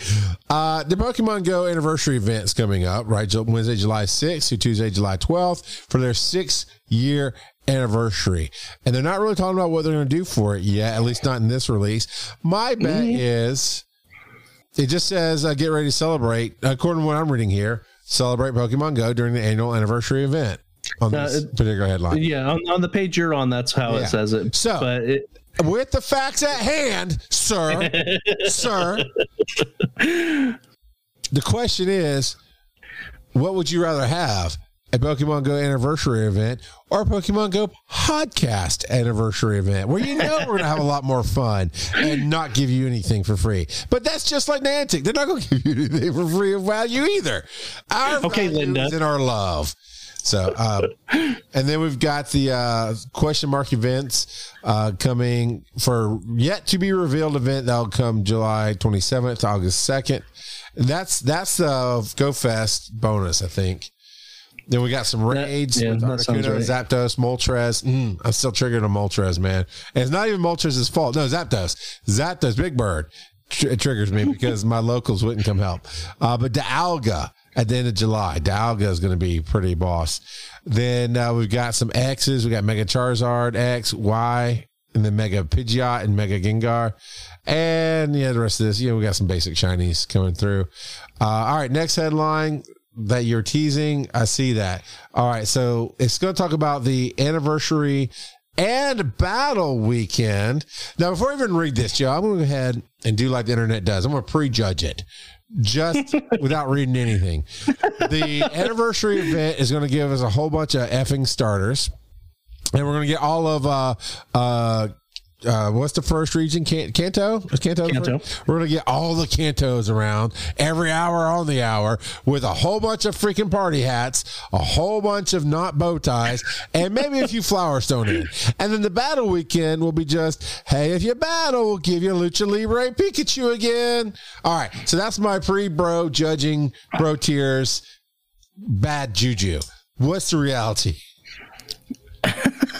Uh, the Pokemon Go anniversary event's coming up right Wednesday, July 6th to Tuesday, July 12th for their six year anniversary, and they're not really talking about what they're going to do for it yet. At least not in this release. My bet is it just says uh, get ready to celebrate. According to what I'm reading here, celebrate Pokemon Go during the annual anniversary event on Uh, this particular headline. Yeah, on, on the page you're on, that's how Yeah. it says it. So- but it, with the facts at hand, sir, [LAUGHS] sir. The question is, what would you rather have? A Pokemon Go anniversary event or a Pokemon Go podcast anniversary event where you know we're going to have a lot more fun and not give you anything for free. But that's just like Niantic. They're not going [LAUGHS] to give you anything for free of value either. Our Okay, Linda. is in our love. So, um, and then we've got the uh, question mark events uh, coming for yet to be revealed event that'll come July 27th to August 2nd. That's that's the Go Fest bonus, I think. Then we got some raids yeah, with Articuno, right. Zapdos, Moltres. Mm, I'm still triggered on Moltres, man. And it's not even Moltres' fault. No, Zapdos. Zapdos, Big Bird. Tr- it triggers me because my locals wouldn't come help. Uh, but Dialga at the end of July. Dialga is going to be pretty boss. Then uh, we've got some X's. We got Mega Charizard X, Y, and then Mega Pidgeot and Mega Gengar. And yeah, the rest of this, know, we got some basic shinies coming through. Uh, all right, next headline that you're teasing. I see that. All right, so it's going to talk about the anniversary and battle weekend. Now, before I even read this, Joe, I'm going to go ahead and do like the internet does. I'm going to prejudge it just [LAUGHS] without reading anything. The anniversary event is going to give us a whole bunch of effing starters. And we're going to get all of uh uh uh, what's the first region? Can- Kanto? Is Kanto. the Kanto. first? We're gonna get all the Kantos around every hour on the hour with a whole bunch of freaking party hats, a whole bunch of not bow ties, and maybe a few flowers thrown in. And then the battle weekend will be just, hey, if you battle, we'll give you Lucha Libre Pikachu again. All right, so that's my pre-bro judging bro tears, bad juju. What's the reality? [LAUGHS]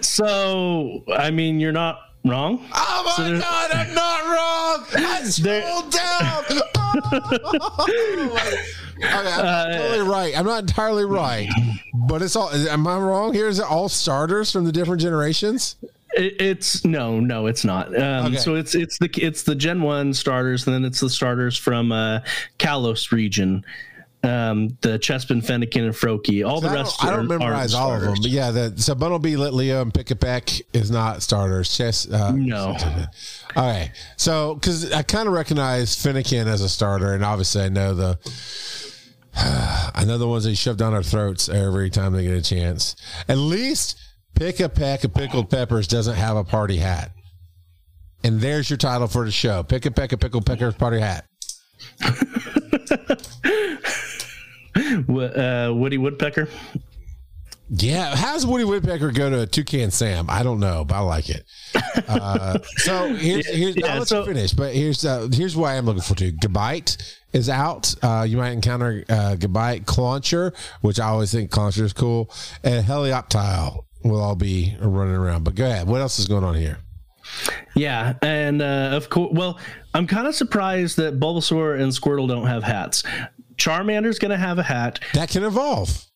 so I mean, you're not wrong. Oh my So god, I'm not wrong. I scrolled [LAUGHS] down. [LAUGHS] Oh, [LAUGHS] okay, I'm not Uh, totally right. I'm not entirely right, but it's all. Am I wrong? Here is it all starters from the different generations? It, it's no, no, it's not. Um, Okay. So it's it's the it's the Gen One starters, and then it's the starters from uh, Kalos region, um, the Chespin, Fennekin, and Froakie. All the I rest. don't, I are- don't memorize aren't all of them, but yeah, the so Bumblebee, Litleo, and Pikipek is not starters. Chess, uh, No. All right, so because I kind of recognize Fennekin as a starter, and obviously I know the [SIGHS] I know the ones they shove down our throats every time they get a chance. At least Pick a Peck of Pickled Peppers doesn't have a party hat, and there's your title for the show: Pick a Peck of Pickled Peppers party hat. [LAUGHS] Uh, Woody Woodpecker. Yeah, how's Woody Woodpecker go to a toucan Sam? I don't know, but I like it. Uh, [LAUGHS] so here's here's Yeah, I'll let so- you finish, but here's uh, here's why I'm looking for to Gabite is out. Uh, you might encounter uh, Gabite Clauncher, which I always think Clauncher is cool, and Helioptile will all be running around. But go ahead, what else is going on here? Yeah, and uh, of course, well, I'm kind of surprised that Bulbasaur and Squirtle don't have hats. Charmander's going to have a hat. That can evolve.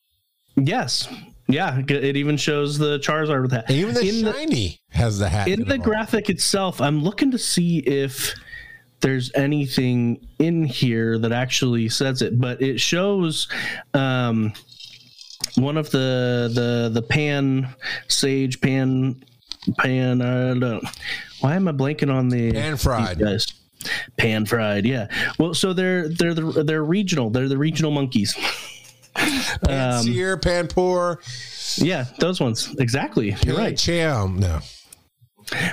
Yes. Yeah, it even shows the Charizard with that. Even the in the, shiny has the hat. in the evolve. graphic itself, I'm looking to see if there's anything in here that actually says it, but it shows um, one of the the the pan sage pan pan. Uh. Why am I blanking on the Pan fried. guys? Pan fried, yeah. Well, so they're they're the, they're regional. They're the regional monkeys. Panseer, Panpour, Yeah, those ones exactly. You're right. Cham. No.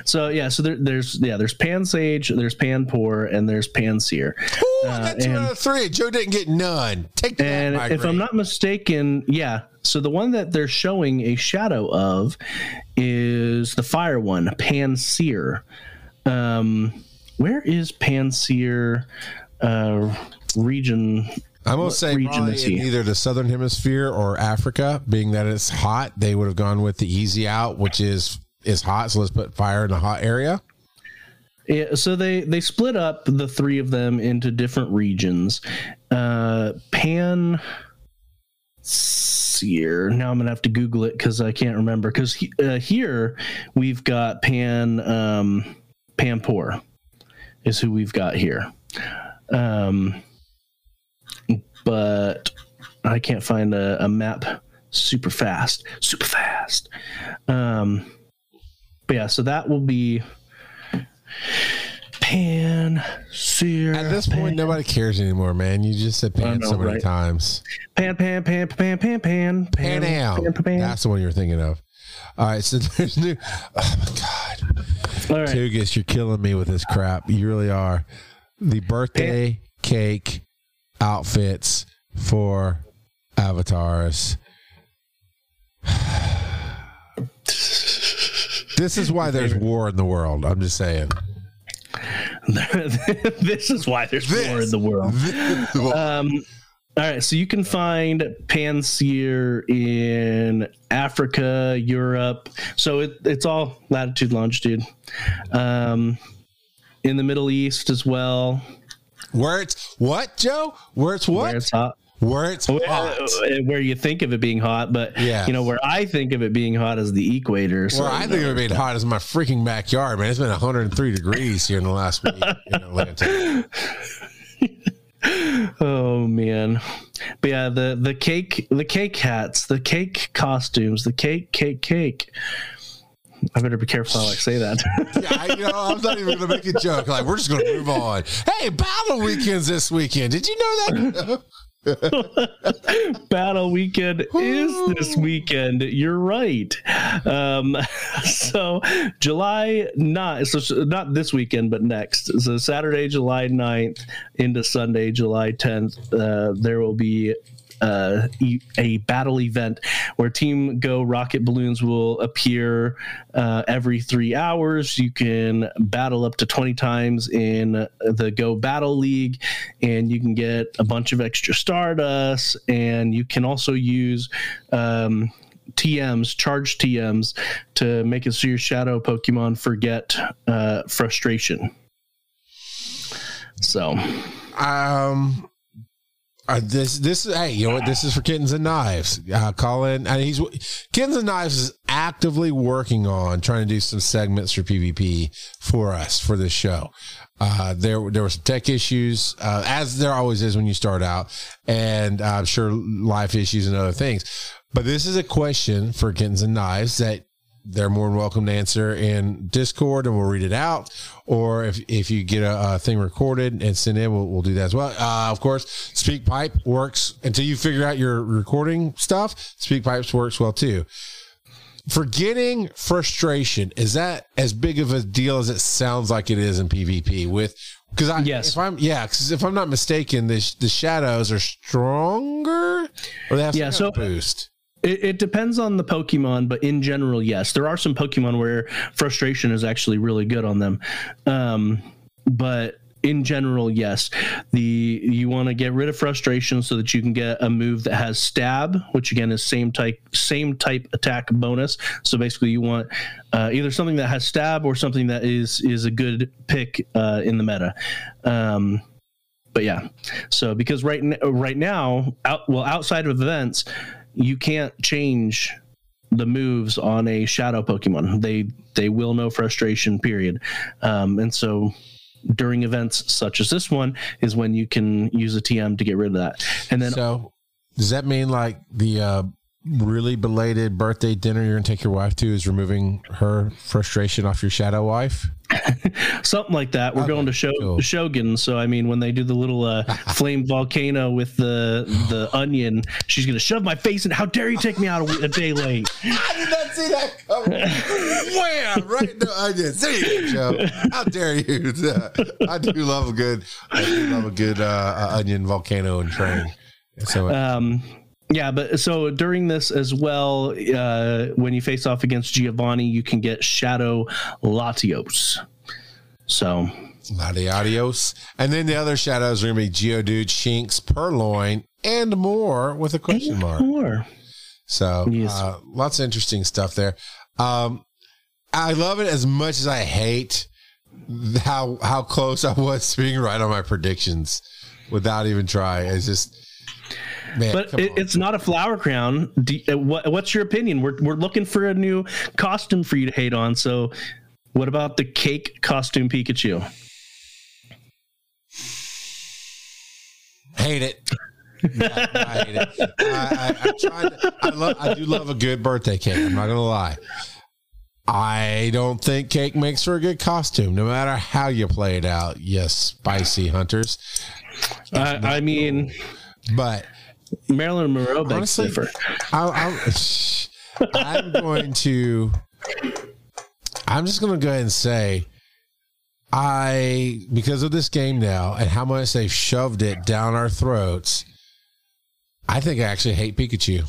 So yeah, so there, there's yeah, there's Pansage, there's Panpour, and there's Panseer. Ooh, I got two and- out of three. Joe didn't get none. Take that, And if I'm not mistaken, yeah. So the one that they're showing a shadow of is the fire one, Panseer. Um, where is Panseer uh, region? I'm gonna say region probably in either the southern hemisphere or Africa, being that it's hot, they would have gone with the easy out, which is is hot. So let's put fire in the hot area. Yeah, so they they split up the three of them into different regions. Uh, Pan Seer. Now I'm gonna have to Google it because I can't remember. Because he, uh, here we've got Pan um, Panpour is who we've got here. Um, but I can't find a, a map super fast, super fast. Um, but yeah, so that will be Pan Seer. At this point, nobody cares anymore, man. You just said pan know, so many right? times. Pan Pan Pan Pan Pan Pan Pan Am. Pan Pan. That's the one you're thinking of. All right, so [LAUGHS] there's new. Oh my god, All right. Tugas, you're killing me with this crap. You really are. The birthday cake outfits for avatars. [SIGHS] This is why there's war in the world. I'm just saying. [LAUGHS] this is why there's war in the world. Um, all right, so you can find Panseer in Africa, Europe. So it, it's all latitude, longitude. Um, in the Middle East as well, Where it's what, Joe? Where it's what? where it's hot. Where it's hot. Uh, Where you think of it being hot, but Yeah. you know where I think of it being hot is the equator. So Well, I think it would be hot as my freaking backyard, man. It's been 103 degrees here in the last week in Atlanta. [LAUGHS] Oh man, but yeah, the the cake, the cake hats, the cake costumes, the cake, cake, cake. I better be careful how I say that. [LAUGHS] Yeah, I, you know, I'm not even going to make a joke. Like, we're just going to move on. Hey, battle weekends this weekend. Did you know that? [LAUGHS] [LAUGHS] Battle weekend is this weekend. You're right. Um, [LAUGHS] so July not so not this weekend, but next. So Saturday, July 9th into Sunday, July 10th. Uh, there will be uh, a battle event where Team Go rocket balloons will appear uh, every three hours. You can battle up to 20 times in the Go Battle League, and you can get a bunch of extra Stardust, and you can also use. Um, TMs, charge TMs, to make it so your shadow Pokemon forget uh, frustration. So, Um, uh, this this is hey, you know what? This is for kittens and knives. Uh, Colin, and he's kittens and knives is actively working on trying to do some segments for PvP for us for this show. Uh, there there were some tech issues, uh, as there always is when you start out, and uh, I'm sure life issues and other things. But this is a question for kittens and knives that they're more than welcome to answer in Discord, and we'll read it out. Or if, if you get a, a thing recorded and send in, we'll, we'll do that as well. Uh, of course, SpeakPipe works until you figure out your recording stuff. SpeakPipes works well too. Forgetting frustration is that as big of a deal as it sounds like it is in PvP? With because I Yes. if I'm yeah because if I'm not mistaken, the the shadows are stronger or they have Yeah, so- boost. It, it depends on the Pokemon, but in general, yes, there are some Pokemon where frustration is actually really good on them. Um, but in general, yes, the you want to get rid of frustration so that you can get a move that has stab, which again is same type same type attack bonus. So basically, you want uh, either something that has stab or something that is is a good pick uh, in the meta. Um, but yeah, so because right right now, out well outside of events, you can't change the moves on a shadow Pokemon. They they will know frustration. Period. Um, and so during events such as this one is when you can use a TM to get rid of that. And then so does that mean like the uh, really belated birthday dinner you're gonna take your wife to is removing her frustration off your shadow wife? [LAUGHS] something like that. We're Okay, going to show cool. Shogun. So I mean, when they do the little uh, [LAUGHS] flame volcano with the the [GASPS] onion, she's gonna shove my face in. How dare you take me out a day late? [LAUGHS] I did not see that coming. Wham! Right in the onion. See you, Joe. How dare you? I do love a good, I do love a good uh, uh, onion volcano and train. So Um, yeah, but so during this as well, uh, when you face off against Giovanni, you can get Shadow Latios. So Latios. And then the other shadows are gonna be Geodude, Shinx, Purrloin, and more with a question mark. more. So Yes. uh, lots of interesting stuff there. Um, I love it as much as I hate how how close I was to being right on my predictions without even trying. It's just man, But it, it's not a flower crown. Do, uh, what, what's your opinion? We're, we're looking for a new costume for you to hate on. So, what about the cake costume Pikachu? hate it. I hate it. I, I, I, tried, I, love, I do love a good birthday cake. I'm not gonna lie. I don't think cake makes for a good costume, no matter how you play it out. Yes, spicy hunters, I, I mean, but Marilyn Monroe begs Honestly, differ. I'll, [LAUGHS] I'm going to. I'm just going to go ahead and say, I because of this game now and how much they've shoved it down our throats. I think I actually hate Pikachu.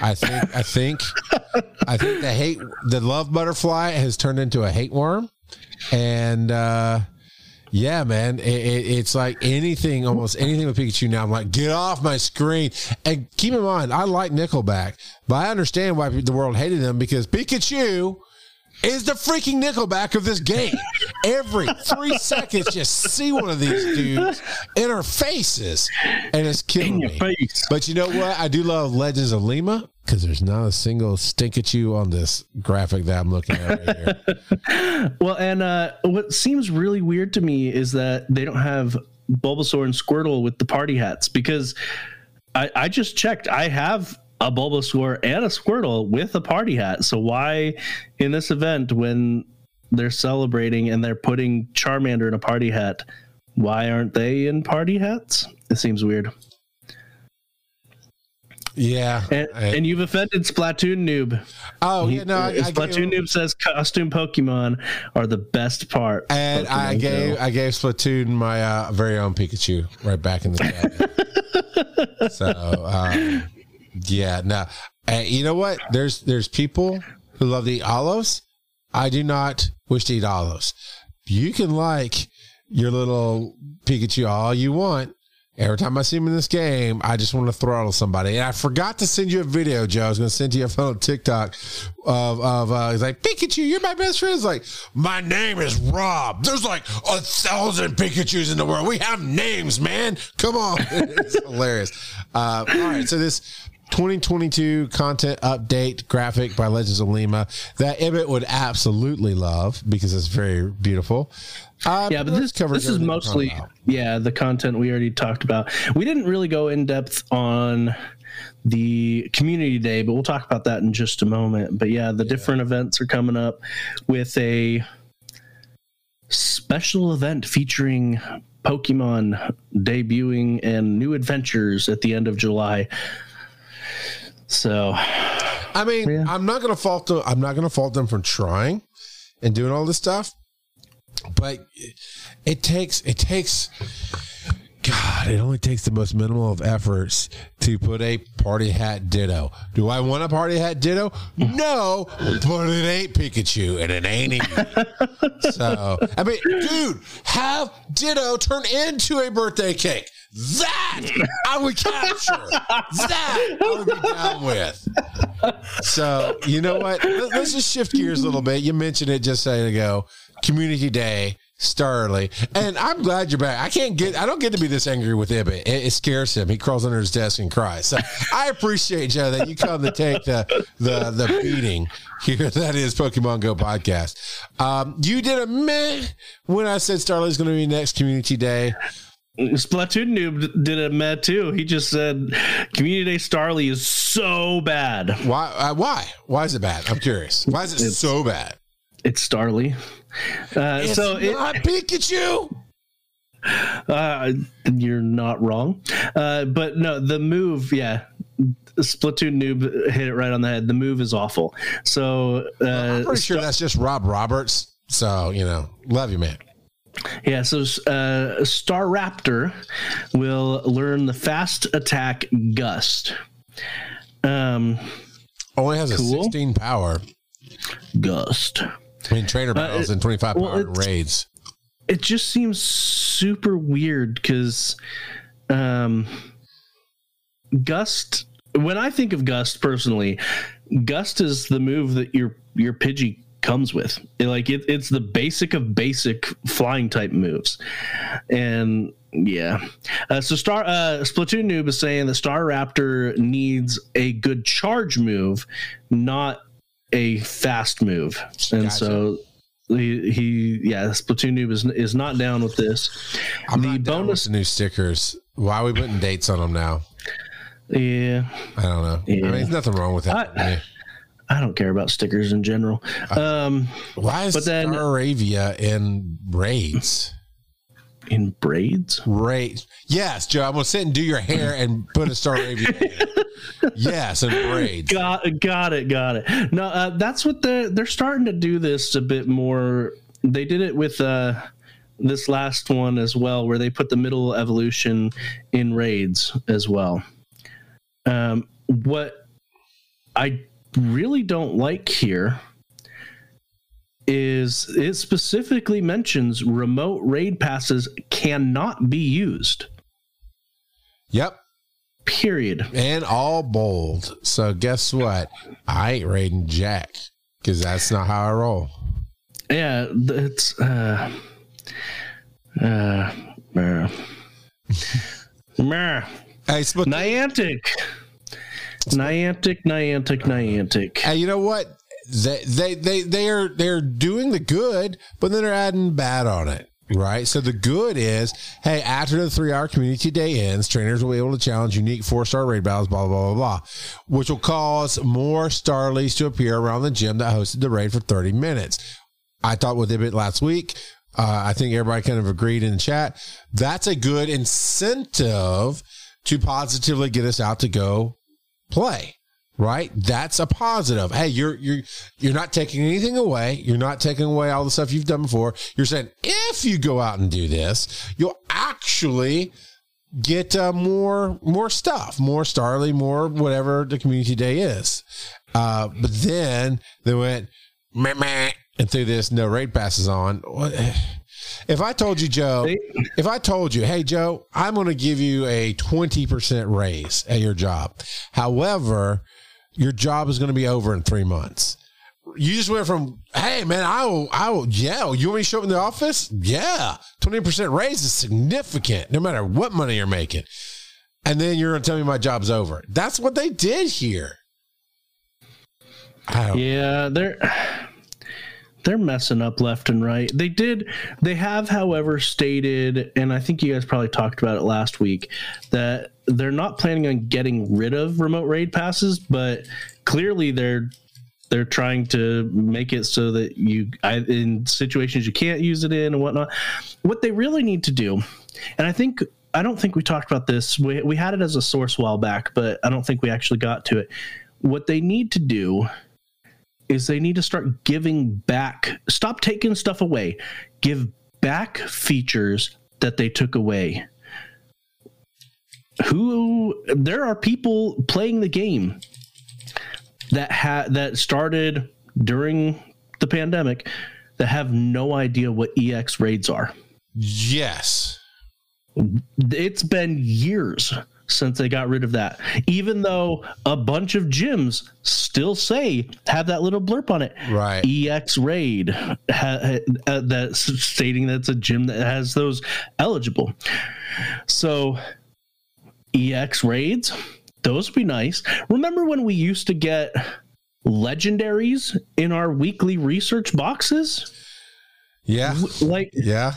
I think I think I think the hate the love butterfly has turned into a hate worm, and uh, yeah, man, it, it, it's like anything, almost anything with Pikachu now. I'm like, get off my screen. And keep in mind, I like Nickelback, but I understand why the world hated them because Pikachu is the freaking Nickelback of this game. Every three [LAUGHS] seconds, you see one of these dudes in our faces, and it's killing me. face. But you know what? I do love Legends of Lima because there's not a single stink at you on this graphic that I'm looking at right here. [LAUGHS] Well, and uh, what seems really weird to me is that they don't have Bulbasaur and Squirtle with the party hats because I, I just checked. I have a Bulbasaur and a Squirtle with a party hat. So why in this event when they're celebrating and they're putting Charmander in a party hat, why aren't they in party hats? It seems weird. Yeah. And, I- and you've offended Splatoon noob. oh, He- yeah, no, I, I Splatoon gave, noob says costume Pokemon are the best part. and I gave Go. I gave Splatoon my uh, very own Pikachu right back in the cabinet. [LAUGHS] so um, yeah, no, uh, you know what? There's there's people who love to eat olives. I do not wish to eat olives. You can like your little Pikachu all you want. Every time I see him in this game, I just want to throttle somebody. And I forgot to send you a video, Joe. I was going to send you a photo TikTok of, of uh, he's like, Pikachu, you're my best friend. It's like, my name is Rob. There's like a thousand Pikachus in the world. We have names, man. Come on. [LAUGHS] it's hilarious. Uh, all right. So this 2022 content update graphic by Legends of Lima that Ibbott would absolutely love because it's very beautiful. Uh, yeah, but this this is mostly yeah the content we already talked about. We didn't really go in depth on the community day, but we'll talk about that in just a moment. But yeah, the different events are coming up with a special event featuring Pokemon debuting and new adventures at the end of July. So I mean, Yeah. I'm not gonna fault them. I'm not gonna fault them for trying and doing all this stuff, but it takes it takes. God, it only takes the most minimal of efforts to put a party hat ditto. Do I want a party hat ditto? No, but it ain't Pikachu and it ain't Eevee. [LAUGHS] so, I mean, dude, have ditto turn into a birthday cake. That I would capture. That I would be down with. So you know what? Let- Let's just shift gears a little bit. You mentioned it just a second ago. Community Day, Starly, and I'm glad you're back. I can't get. I don't get to be this angry with Ibbott. It, it scares him. He crawls under his desk and cries. So I appreciate Joe that you come to take the the the beating here. That is Pokemon Go podcast. Um, you did a meh when I said Starly's going to be next Community Day. Splatoon noob did a met too. He just said Community Day Starly is so bad. Why? Uh, why? Why is it bad? I'm curious. Why is it so bad? It's Starly. Uh, It's so it, not Pikachu. uh, you're not wrong. Uh, but no, the move, yeah. Splatoon noob hit it right on the head. The move is awful. So uh, I'm pretty sure that's just Rob Roberts. So you know, love you, man. Yeah, so uh, Staraptor will learn the fast attack Gust. Um, Only has a Cool. 16 power. Gust. I mean, trainer battles it- and 25 well, power raids. It just seems super weird because um, Gust. When I think of Gust personally, Gust is the move that your your Pidgey comes with. It- like it, it's the basic of basic flying type moves, and yeah. Uh, so Star uh, Splatoon noob is saying the Staraptor needs a good charge move, not a fast move, and Gotcha. so. He, he yeah Splatoon noob is is not down with this. I'm the not down with bonus the new stickers. Why are we putting dates on them now? yeah I don't know. I mean, there's nothing wrong with that. I-. I don't care about stickers in general. Um, Why is but then- Staravia in raids? in braids. Raids. Yes, Joe. I'm gonna sit and do your hair and put a Staravia. in. [LAUGHS] Yes, and braids. Got got it, got it. No, uh, that's what they're they're starting to do this a bit more. They did it with uh, this last one as well, where they put the middle evolution in raids as well. Um, what I really don't like here is it specifically mentions remote raid passes cannot be used. Yep. Period. and all bold. So guess what? I ain't raiding Jack because that's not how I roll. Yeah, it's uh uh meh. [LAUGHS] Meh. Hey, Niantic. Niantic, Niantic, Niantic. hey, you know what? They they they they are they're doing the good, but then they're adding bad on it. Right. So the good is, hey, after the three hour community day ends, trainers will be able to challenge unique four star raid battles, blah, blah, blah, blah, which will cause more Starlies to appear around the gym that hosted the raid for 30 minutes. I talked with Ibbott last week. Uh, I think everybody kind of agreed in the chat. That's a good incentive to positively get us out to go play. Right? That's a positive. Hey, you're you're you're not taking anything away. You're not taking away all the stuff you've done before. You're saying if you go out and do this, you'll actually get uh, more more stuff, more Starly, more whatever the community day is. Uh, but then they went meh, meh, and threw this no rate passes on. If I told you, Joe, if I told you, hey, Joe, I'm going to give you a 20% raise at your job. However, your job is going to be over in three months. You just went from, hey, man, I will, I will, yeah, you want me to show up in the office? Yeah. 20% raise is significant no matter what money you're making. And then you're going to tell me my job's over. That's what they did here. Yeah, they're they're messing up left and right. They did they have however stated and I think you guys probably talked about it last week that they're not planning on getting rid of remote raid passes, but clearly they're they're trying to make it so that you I, in situations you can't use it in and whatnot. What they really need to do, and I think I don't think we talked about this. We we had it as a source while back, but I don't think we actually got to it. What they need to do is they need to start giving back. Stop taking stuff away. Give back features that they took away. Who there are people playing the game that had that started during the pandemic that have no idea what ex raids are. Yes. it's been years since they got rid of that even though a bunch of gyms still say have that little blurb on it Right. ex raid ha, ha, uh, that's stating that it's a gym that has those eligible so ex raids those would be nice remember when we used to get legendaries in our weekly research boxes Yeah. like Yeah.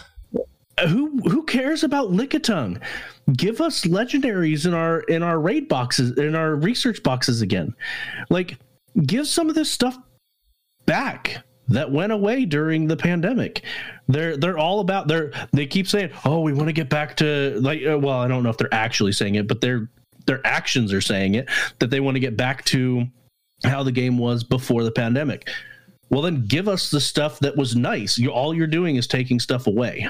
Who who cares about Lickitung? Give us legendaries in our in our raid boxes in our research boxes again. Like give some of this stuff back that went away during the pandemic. They're they're all about they're they keep saying, "Oh, we want to get back to like uh, well, I don't know if they're actually saying it, but their their actions are saying it that they want to get back to how the game was before the pandemic." Well, then give us the stuff that was nice. You all you're doing is taking stuff away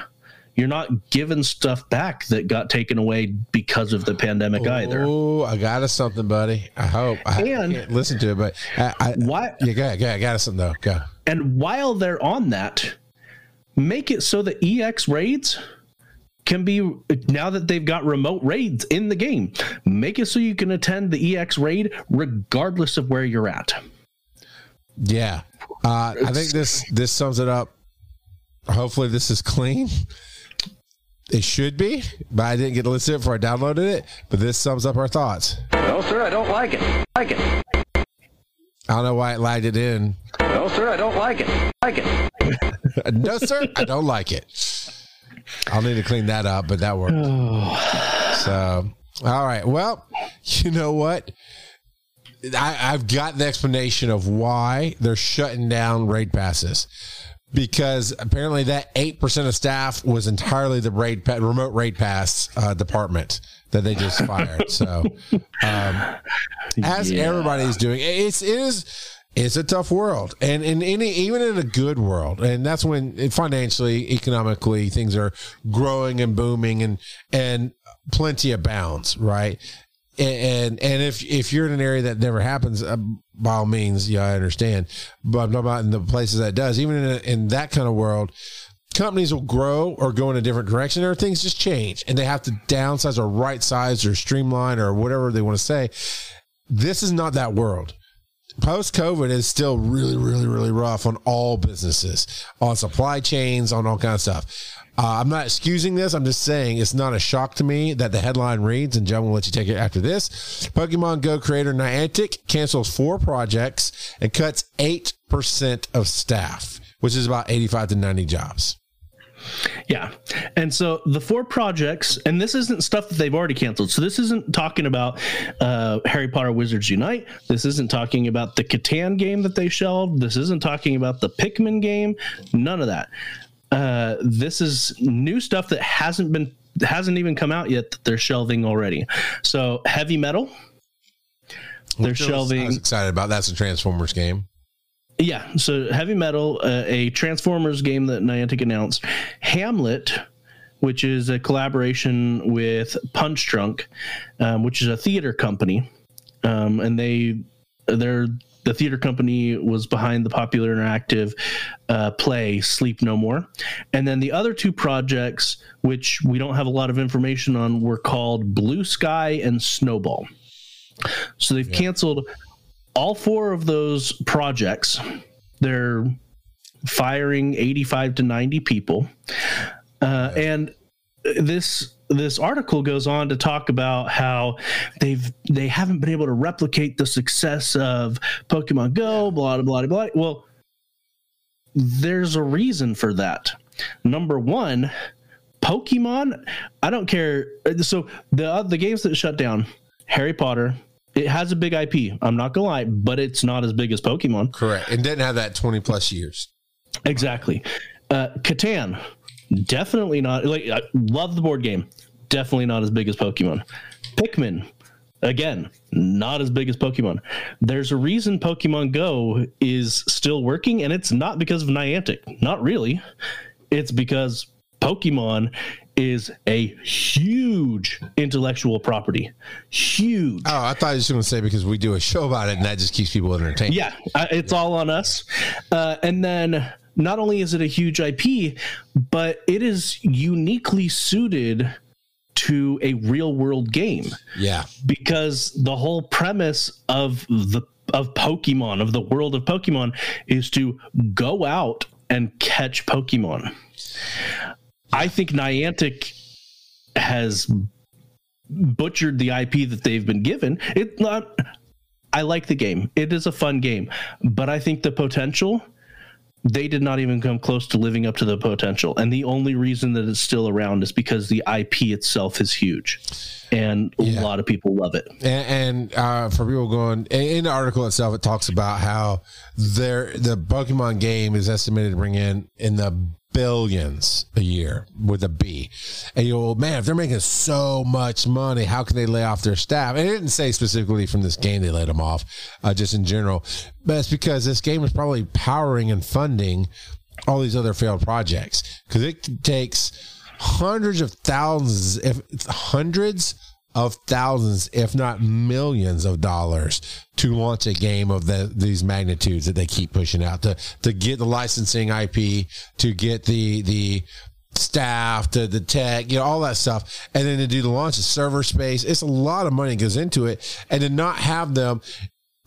you're not giving stuff back that got taken away because of the pandemic either. Oh, I got us something, buddy. I hope. I, And- listen to it, but I, I, Why? yeah, go ahead, go ahead. I got us something though. Go. And while they're on that, make it so that EX raids can be now that they've got remote raids in the game. Make it so you can attend the EX raid regardless of where you're at. Yeah, uh, I think this this sums it up. Hopefully, this is clean. It should be, but I didn't get to listen to it before I downloaded it. But this sums up our thoughts. No, sir, I don't like it. Like it. I don't know why it lagged it in. No, sir, I don't like it. Like it. [LAUGHS] no, sir, I don't like it. I'll need to clean that up, but that worked. [SIGHS] So, all right. Well, you know what? I, I've got the explanation of why they're shutting down raid passes. Because apparently that eight percent of staff was entirely the raid pa- remote raid pass uh, department that they just [LAUGHS] fired. So, um, as Yeah. everybody's doing, it's it is it's a tough world, and in any even in a good world, and that's when financially, economically, things are growing and booming, and and plenty of bounds, right? And and if if you're in an area that never happens, uh, by all means, yeah, I understand. But I'm talking about in the places that does, even in a, in that kind of world, companies will grow or go in a different direction or things just change and they have to downsize or right size or streamline or whatever they want to say. This is not that world. Post COVID is still really, really, really rough on all businesses, on supply chains, on all kinds of stuff. Uh, I'm not excusing this. I'm just saying it's not a shock to me that the headline reads, and John will let you take it after this. Pokemon Go creator Niantic cancels four projects and cuts 8% of staff, which is about 85 to 90 jobs. Yeah. And so the four projects, and this isn't stuff that they've already canceled. So this isn't talking about uh, Harry Potter Wizards Unite. This isn't talking about the Catan game that they shelved. This isn't talking about the Pikmin game. None of that. Uh, this is new stuff that hasn't been hasn't even come out yet that they're shelving already. So heavy metal. They're Which shelving. I was excited about. That's a Transformers game. Yeah, so Heavy Metal, uh, a Transformers game that Niantic announced, Hamlet, which is a collaboration with Punchdrunk, um, which is a theater company, um, and they they're the theater company was behind the popular interactive uh, play Sleep No More. And then the other two projects, which we don't have a lot of information on, were called Blue Sky and Snowball. So they've canceled all four of those projects. They're firing 85 to 90 people. Uh, and this this article goes on to talk about how they've they haven't been able to replicate the success of Pokemon Go, blah blah blah blah. Well, there's a reason for that. Number one, Pokemon. I don't care. So the uh, the games that shut down, Harry Potter. It has a big IP. I'm not gonna lie, but it's not as big as Pokemon. Correct. And didn't have that 20 plus years. Exactly. Uh, Catan, definitely not. Like, I love the board game. Definitely not as big as Pokemon. Pikmin, again, not as big as Pokemon. There's a reason Pokemon Go is still working, and it's not because of Niantic. Not really. It's because Pokemon is a huge intellectual property. Huge. Oh, I thought you was going to say because we do a show about it and that just keeps people entertained. Yeah, it's all on us. Uh, and then not only is it a huge IP, but it is uniquely suited to a real world game Yeah. because the whole premise of the of Pokemon of the world of Pokemon is to go out and catch Pokemon. I think Niantic has butchered the IP that they've been given. It not I like the game. It is a fun game, but I think the potential they did not even come close to living up to the potential. And the only reason that it's still around is because the IP itself is huge. And Yeah. a lot of people love it. And, and uh, for people going in the article itself, it talks about how there the Pokemon game is estimated to bring in in the billions a year with a B. And you go, man, if they're making so much money, how can they lay off their staff? And it didn't say specifically from this game they laid them off, uh, just in general. But it's because this game is probably powering and funding all these other failed projects because it takes hundreds of thousands, if hundreds of thousands, if not millions of dollars to launch a game of the, these magnitudes that they keep pushing out to, to get the licensing IP, to get the, the, staff to the tech you know all that stuff. And then to do the launch of server space. It's a lot of money goes into it. And to not have them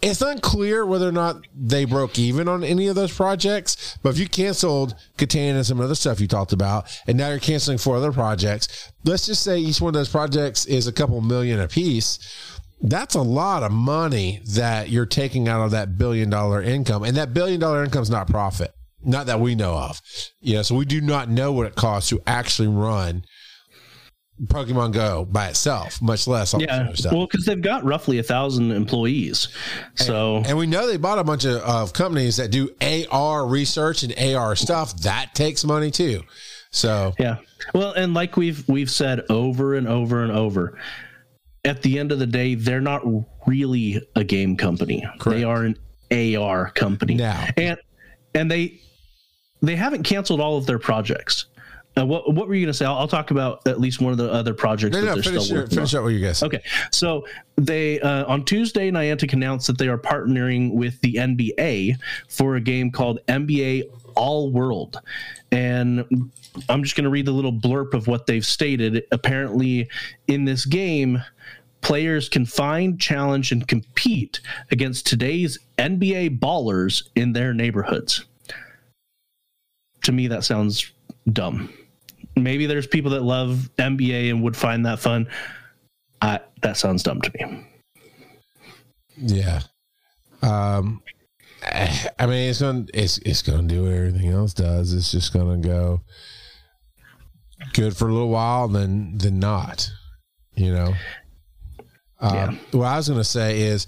it's unclear whether or not they broke even on any of those projects. But if you canceled Catan and some other stuff you talked about, and now you're canceling four other projects, let's just say each one of those projects is a couple million a piece. That's a lot of money that you're taking out of that billion dollar income. And that billion dollar income is not profit, not that we know of. Yeah. So we do not know what it costs to actually run Pokemon Go by itself, much less all Yeah. other stuff. Well, because they've got roughly a thousand employees. So And we know they bought a bunch of, of companies that do AR research and AR stuff. That takes money too. So Yeah. Well, and like we've we've said over and over and over, at the end of the day, they're not really a game company. They are an AR company. Now. And and they they haven't canceled all of their projects. Uh, what what were you going to say? I'll, I'll talk about at least one of the other projects no, that no, they're finish, still your, finish on. up what you guys. Okay, so they uh, on Tuesday, Niantic announced that they are partnering with the NBA for a game called NBA All World, and I'm just going to read the little blurb of what they've stated. Apparently, in this game, players can find, challenge, and compete against today's NBA ballers in their neighborhoods. To me, that sounds dumb. Maybe there's people that love NBA and would find that fun. I, that sounds dumb to me. Yeah. Um, I mean, it's going to it's it's going to do what everything else does. It's just going to go good for a little while, then then not. You know. Um, Yeah. What I was going to say is,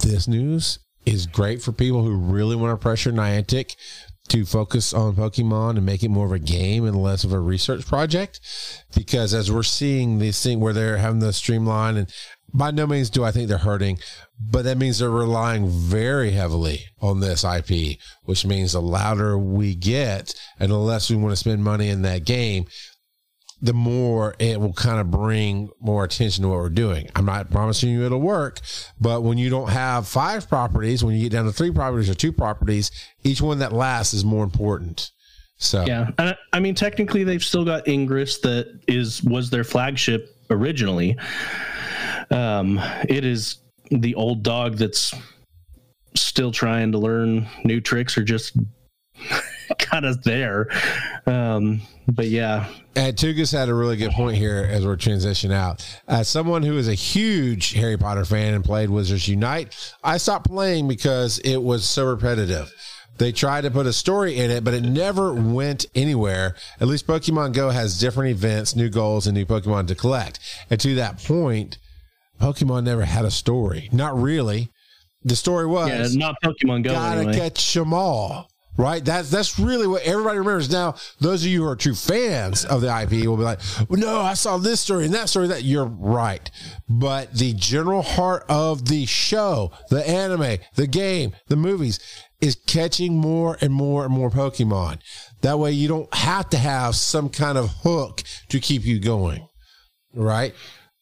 this news is great for people who really want to pressure Niantic to focus on Pokemon and make it more of a game and less of a research project. Because as we're seeing this thing where they're having the streamline, and by no means do I think they're hurting, but that means they're relying very heavily on this IP, which means the louder we get and the less we want to spend money in that game, the more it will kind of bring more attention to what we're doing. I'm not promising you it'll work, but when you don't have five properties, when you get down to three properties or two properties, each one that lasts is more important. So Yeah, and I- I mean, technically, they've still got Ingress that is was their flagship originally. Um, it is the old dog that's still trying to learn new tricks or just [LAUGHS] kind of there. Um, but yeah, And Tugas had a really good point here as we're transitioning out. As someone who is a huge Harry Potter fan and played Wizards Unite, I stopped playing because it was so repetitive. They tried to put a story in it, but it never went anywhere. At least Pokemon Go has different events, new goals, and new Pokemon to collect. And to that point, Pokemon never had a story. Not really. The story was yeah, not Pokemon Go gotta anyway. catch them all. Right, that's that's really what everybody remembers. Now, those of you who are true fans of the IP will be like, well, "No, I saw this story and that story." That you're right, but the general heart of the show, the anime, the game, the movies, is catching more and more and more Pokemon. That way, you don't have to have some kind of hook to keep you going. Right?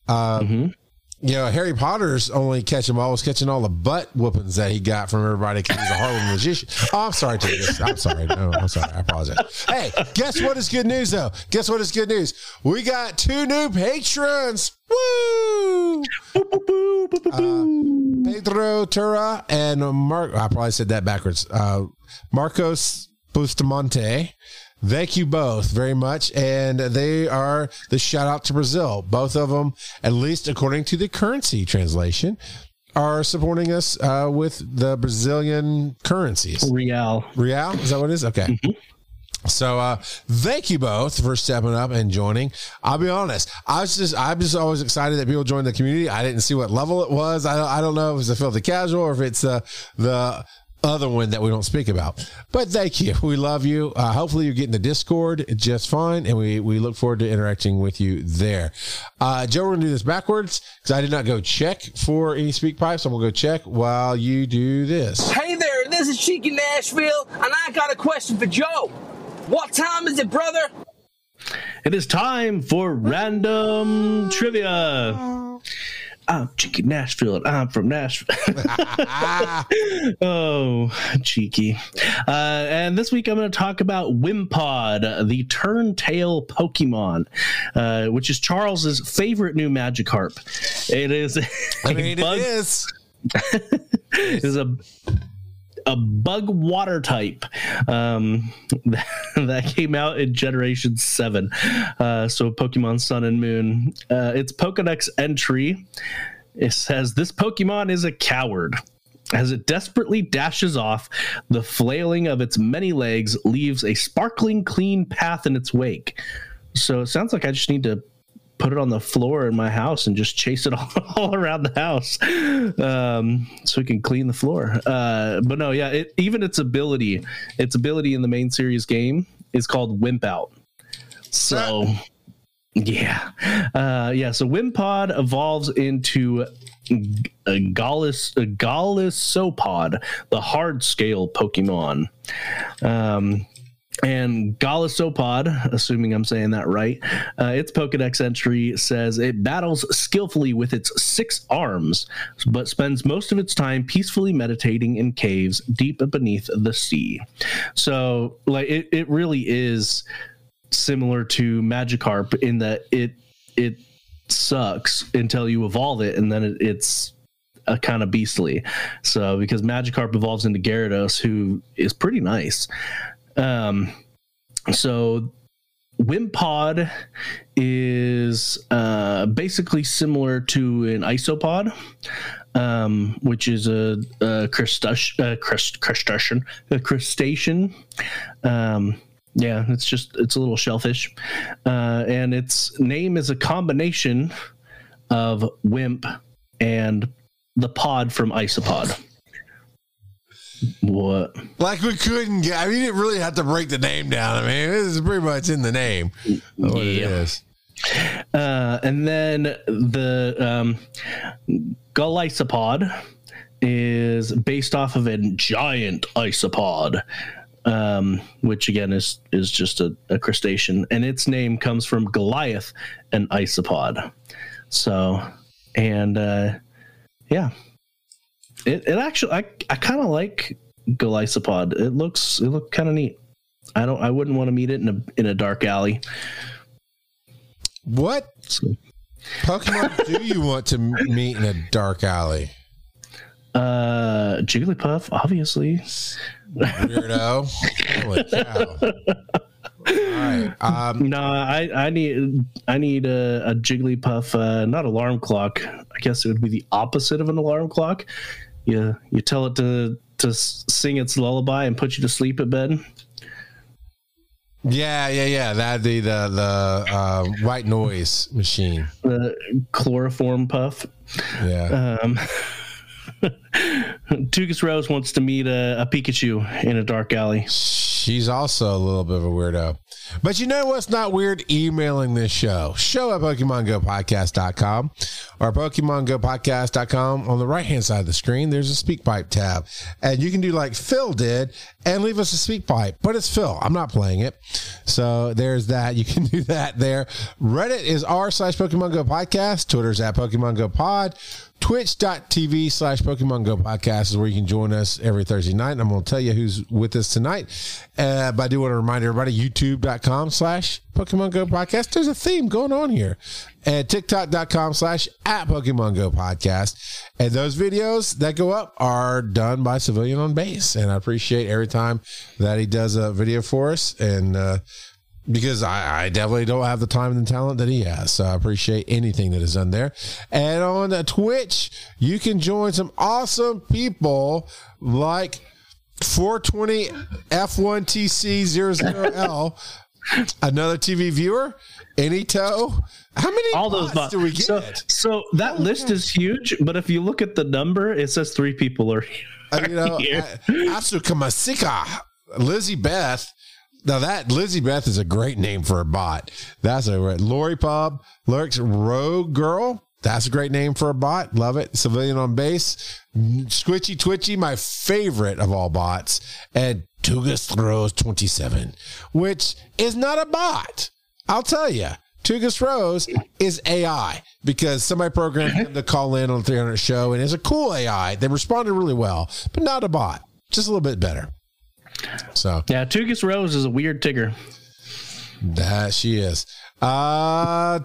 Um, you know, Harry Potter's only catch 'em all was catching all the butt whoopings that he got from everybody because he's a Harlem magician. Oh, I'm sorry, Tigris. I'm sorry. No, I'm sorry. I apologize. Hey, guess what is good news though? Guess what is good news? We got two new patrons. Woo! Uh, Pedro Tura and Mark. I probably said that backwards. Uh, Marcos Bustamante. Thank you both very much. And they are the shout out to Brazil. Both of them, at least according to the currency translation, are supporting us uh, with the Brazilian currencies. Real. Real? Is that what it is? Okay. So uh thank you both for stepping up and joining. I'll be honest. I was just I'm just always excited that people join the community. I didn't see what level it was. I don't I don't know if it's a filthy casual or if it's uh the other one that we don't speak about. But thank you. We love you. Uh, hopefully you're getting the Discord just fine, and we we look forward to interacting with you there. Uh, Joe, we're gonna do this backwards because I did not go check for any speak pipes. I'm gonna go check while you do this. Hey there, this is Cheeky Nashville, and I got a question for Joe. What time is it, brother? It is time for random trivia. I'm Cheeky Nashville, and I'm from Nashville. [LAUGHS] oh, cheeky. Uh, and this week I'm going to talk about Wimpod, the Turntail Pokemon, uh, which is Charles's favorite new Magikarp. It is. I mean, bug- it is. [LAUGHS] it is a a bug water type. Um, [LAUGHS] that came out in generation 7 uh, so pokemon sun and moon. Uh, its pokedex entry. It says this pokemon is a coward. As it desperately dashes off the flailing of its many legs leaves a sparkling clean path in its wake. So it sounds like i just need to put it on the floor in my house and just chase it all, [LAUGHS] all around the house um, so we can clean the floor. Uh, but no, yeah, it, even its ability, its ability in the main series game is called Wimp Out. So, [LAUGHS] yeah, uh, yeah. So Wimpod evolves into a Gallus, a Golisopod, the hard scale Pokemon. Um, and Golisopod, assuming I'm saying that right, uh, its Pokedex entry says it battles skillfully with its six arms, but spends most of its time peacefully meditating in caves deep beneath the sea. So, like, it, it really is similar to Magikarp in that it it sucks until you evolve it, and then it, it's a kind of beastly. So, because Magikarp evolves into Gyarados, who is pretty nice. Um, so Wimpod is uh, basically similar to an isopod, um, which is a, a crustacean, uh, crust, crustacean, a crustacean. Um, yeah, it's just it's a little shellfish, uh, and its name is a combination of wimp and the pod from isopod. What? Like we couldn't get. I mean, you didn't really have to break the name down. I mean, this is pretty much in the name. What Yeah. is. Uh, and then the um, Golisopod is based off of a giant isopod. um, which again is is just a, a crustacean, and its name comes from Goliath, an isopod. So, and uh, yeah, it it actually I I kind of like Golisopod. It looks it looked kind of neat. I don't I wouldn't want to meet it in a in a dark alley. What So, Pokemon [LAUGHS] do you want to meet in a dark alley? uh, Jigglypuff, obviously. Weirdo. Holy cow. All right. Um, [LAUGHS] No, I I need I need a, a Jigglypuff, uh, not alarm clock. I guess it would be the opposite of an alarm clock. You you tell it to to sing its lullaby and put you to sleep at bed. yeah, yeah, yeah. That'd be the the uh, white noise machine. The chloroform puff. Yeah. Um, [LAUGHS] Tugus Rose wants to meet a, a Pikachu in a dark alley. She's also a little bit of a weirdo. But you know what's not weird? Emailing this show. Show at PokemonGoPodcast.com or PokemonGoPodcast.com. On the right hand side of the screen, there's a speak pipe tab. And you can do like Phil did and leave us a speak pipe. But it's Phil. I'm not playing it. So there's that. You can [LAUGHS] do that there. Reddit is r slash Pokemon Go Podcast. Twitter's at Pokemon Go Pod. Twitch.tv slash Pokemon Go podcast is where you can join us every Thursday night. And I'm going to tell you who's with us tonight. Uh, but I do want to remind everybody youtube.com slash Pokemon Go podcast. There's a theme going on here. And TikTok.com slash at Pokemon Go podcast. And those videos that go up are done by Civilian on Base. And I appreciate every time that he does a video for us. And, uh, because I, I definitely don't have the time and the talent that he has. So I appreciate anything that is done there. And on Twitch, you can join some awesome people like 420 F1TC00L, [LAUGHS] another TV viewer, Anyto. How many All those bots do we get? So, so that list is huge, but if you look at the number, it says three people are Uh, you know, [LAUGHS] here. Asuka Masika, Lizzie Beth. Now that Lizzie Beth is a great name for a bot. That's a great. Lori Pub, Lurks Rogue Girl. That's a great name for a bot. Love it. Civilian on base. Squitchy Twitchy, my favorite of all bots. And Tugas Throws 27, which is not a bot. I'll tell you. Tugas Rose is AI because somebody programmed him to call in on the 300 show and it's a cool AI. They responded really well, but not a bot. Just a little bit better. So Yeah, Tugus Rose is a weird tigger. that she is. Uh,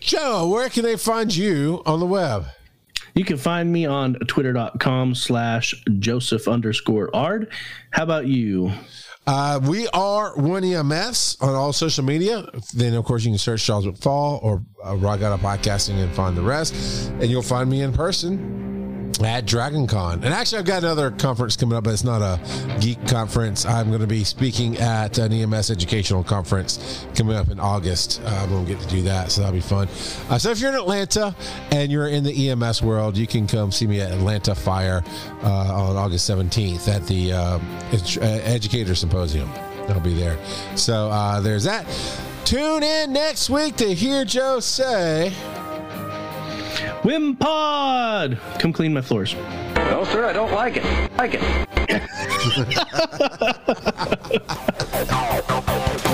Joe, where can they find you on the web? You can find me on twitter.com slash Joseph underscore Ard. How about you? Uh, we are one EMS on all social media. Then, of course, you can search Charles McFall or uh, Rock Out of Podcasting and find the rest. And you'll find me in person at Dragon Con. And actually, I've got another conference coming up, but it's not a geek conference. I'm going to be speaking at an EMS educational conference coming up in August. Uh, to get to do that, so that'll be fun. Uh, so if you're in Atlanta and you're in the EMS world, you can come see me at Atlanta Fire uh, on August 17th at the uh, Educator Symposium. I'll be there. So uh, there's that. Tune in next week to hear Joe say. Wimpod! Come clean my floors. No, sir, I don't like it. I Like it. [LAUGHS] [LAUGHS]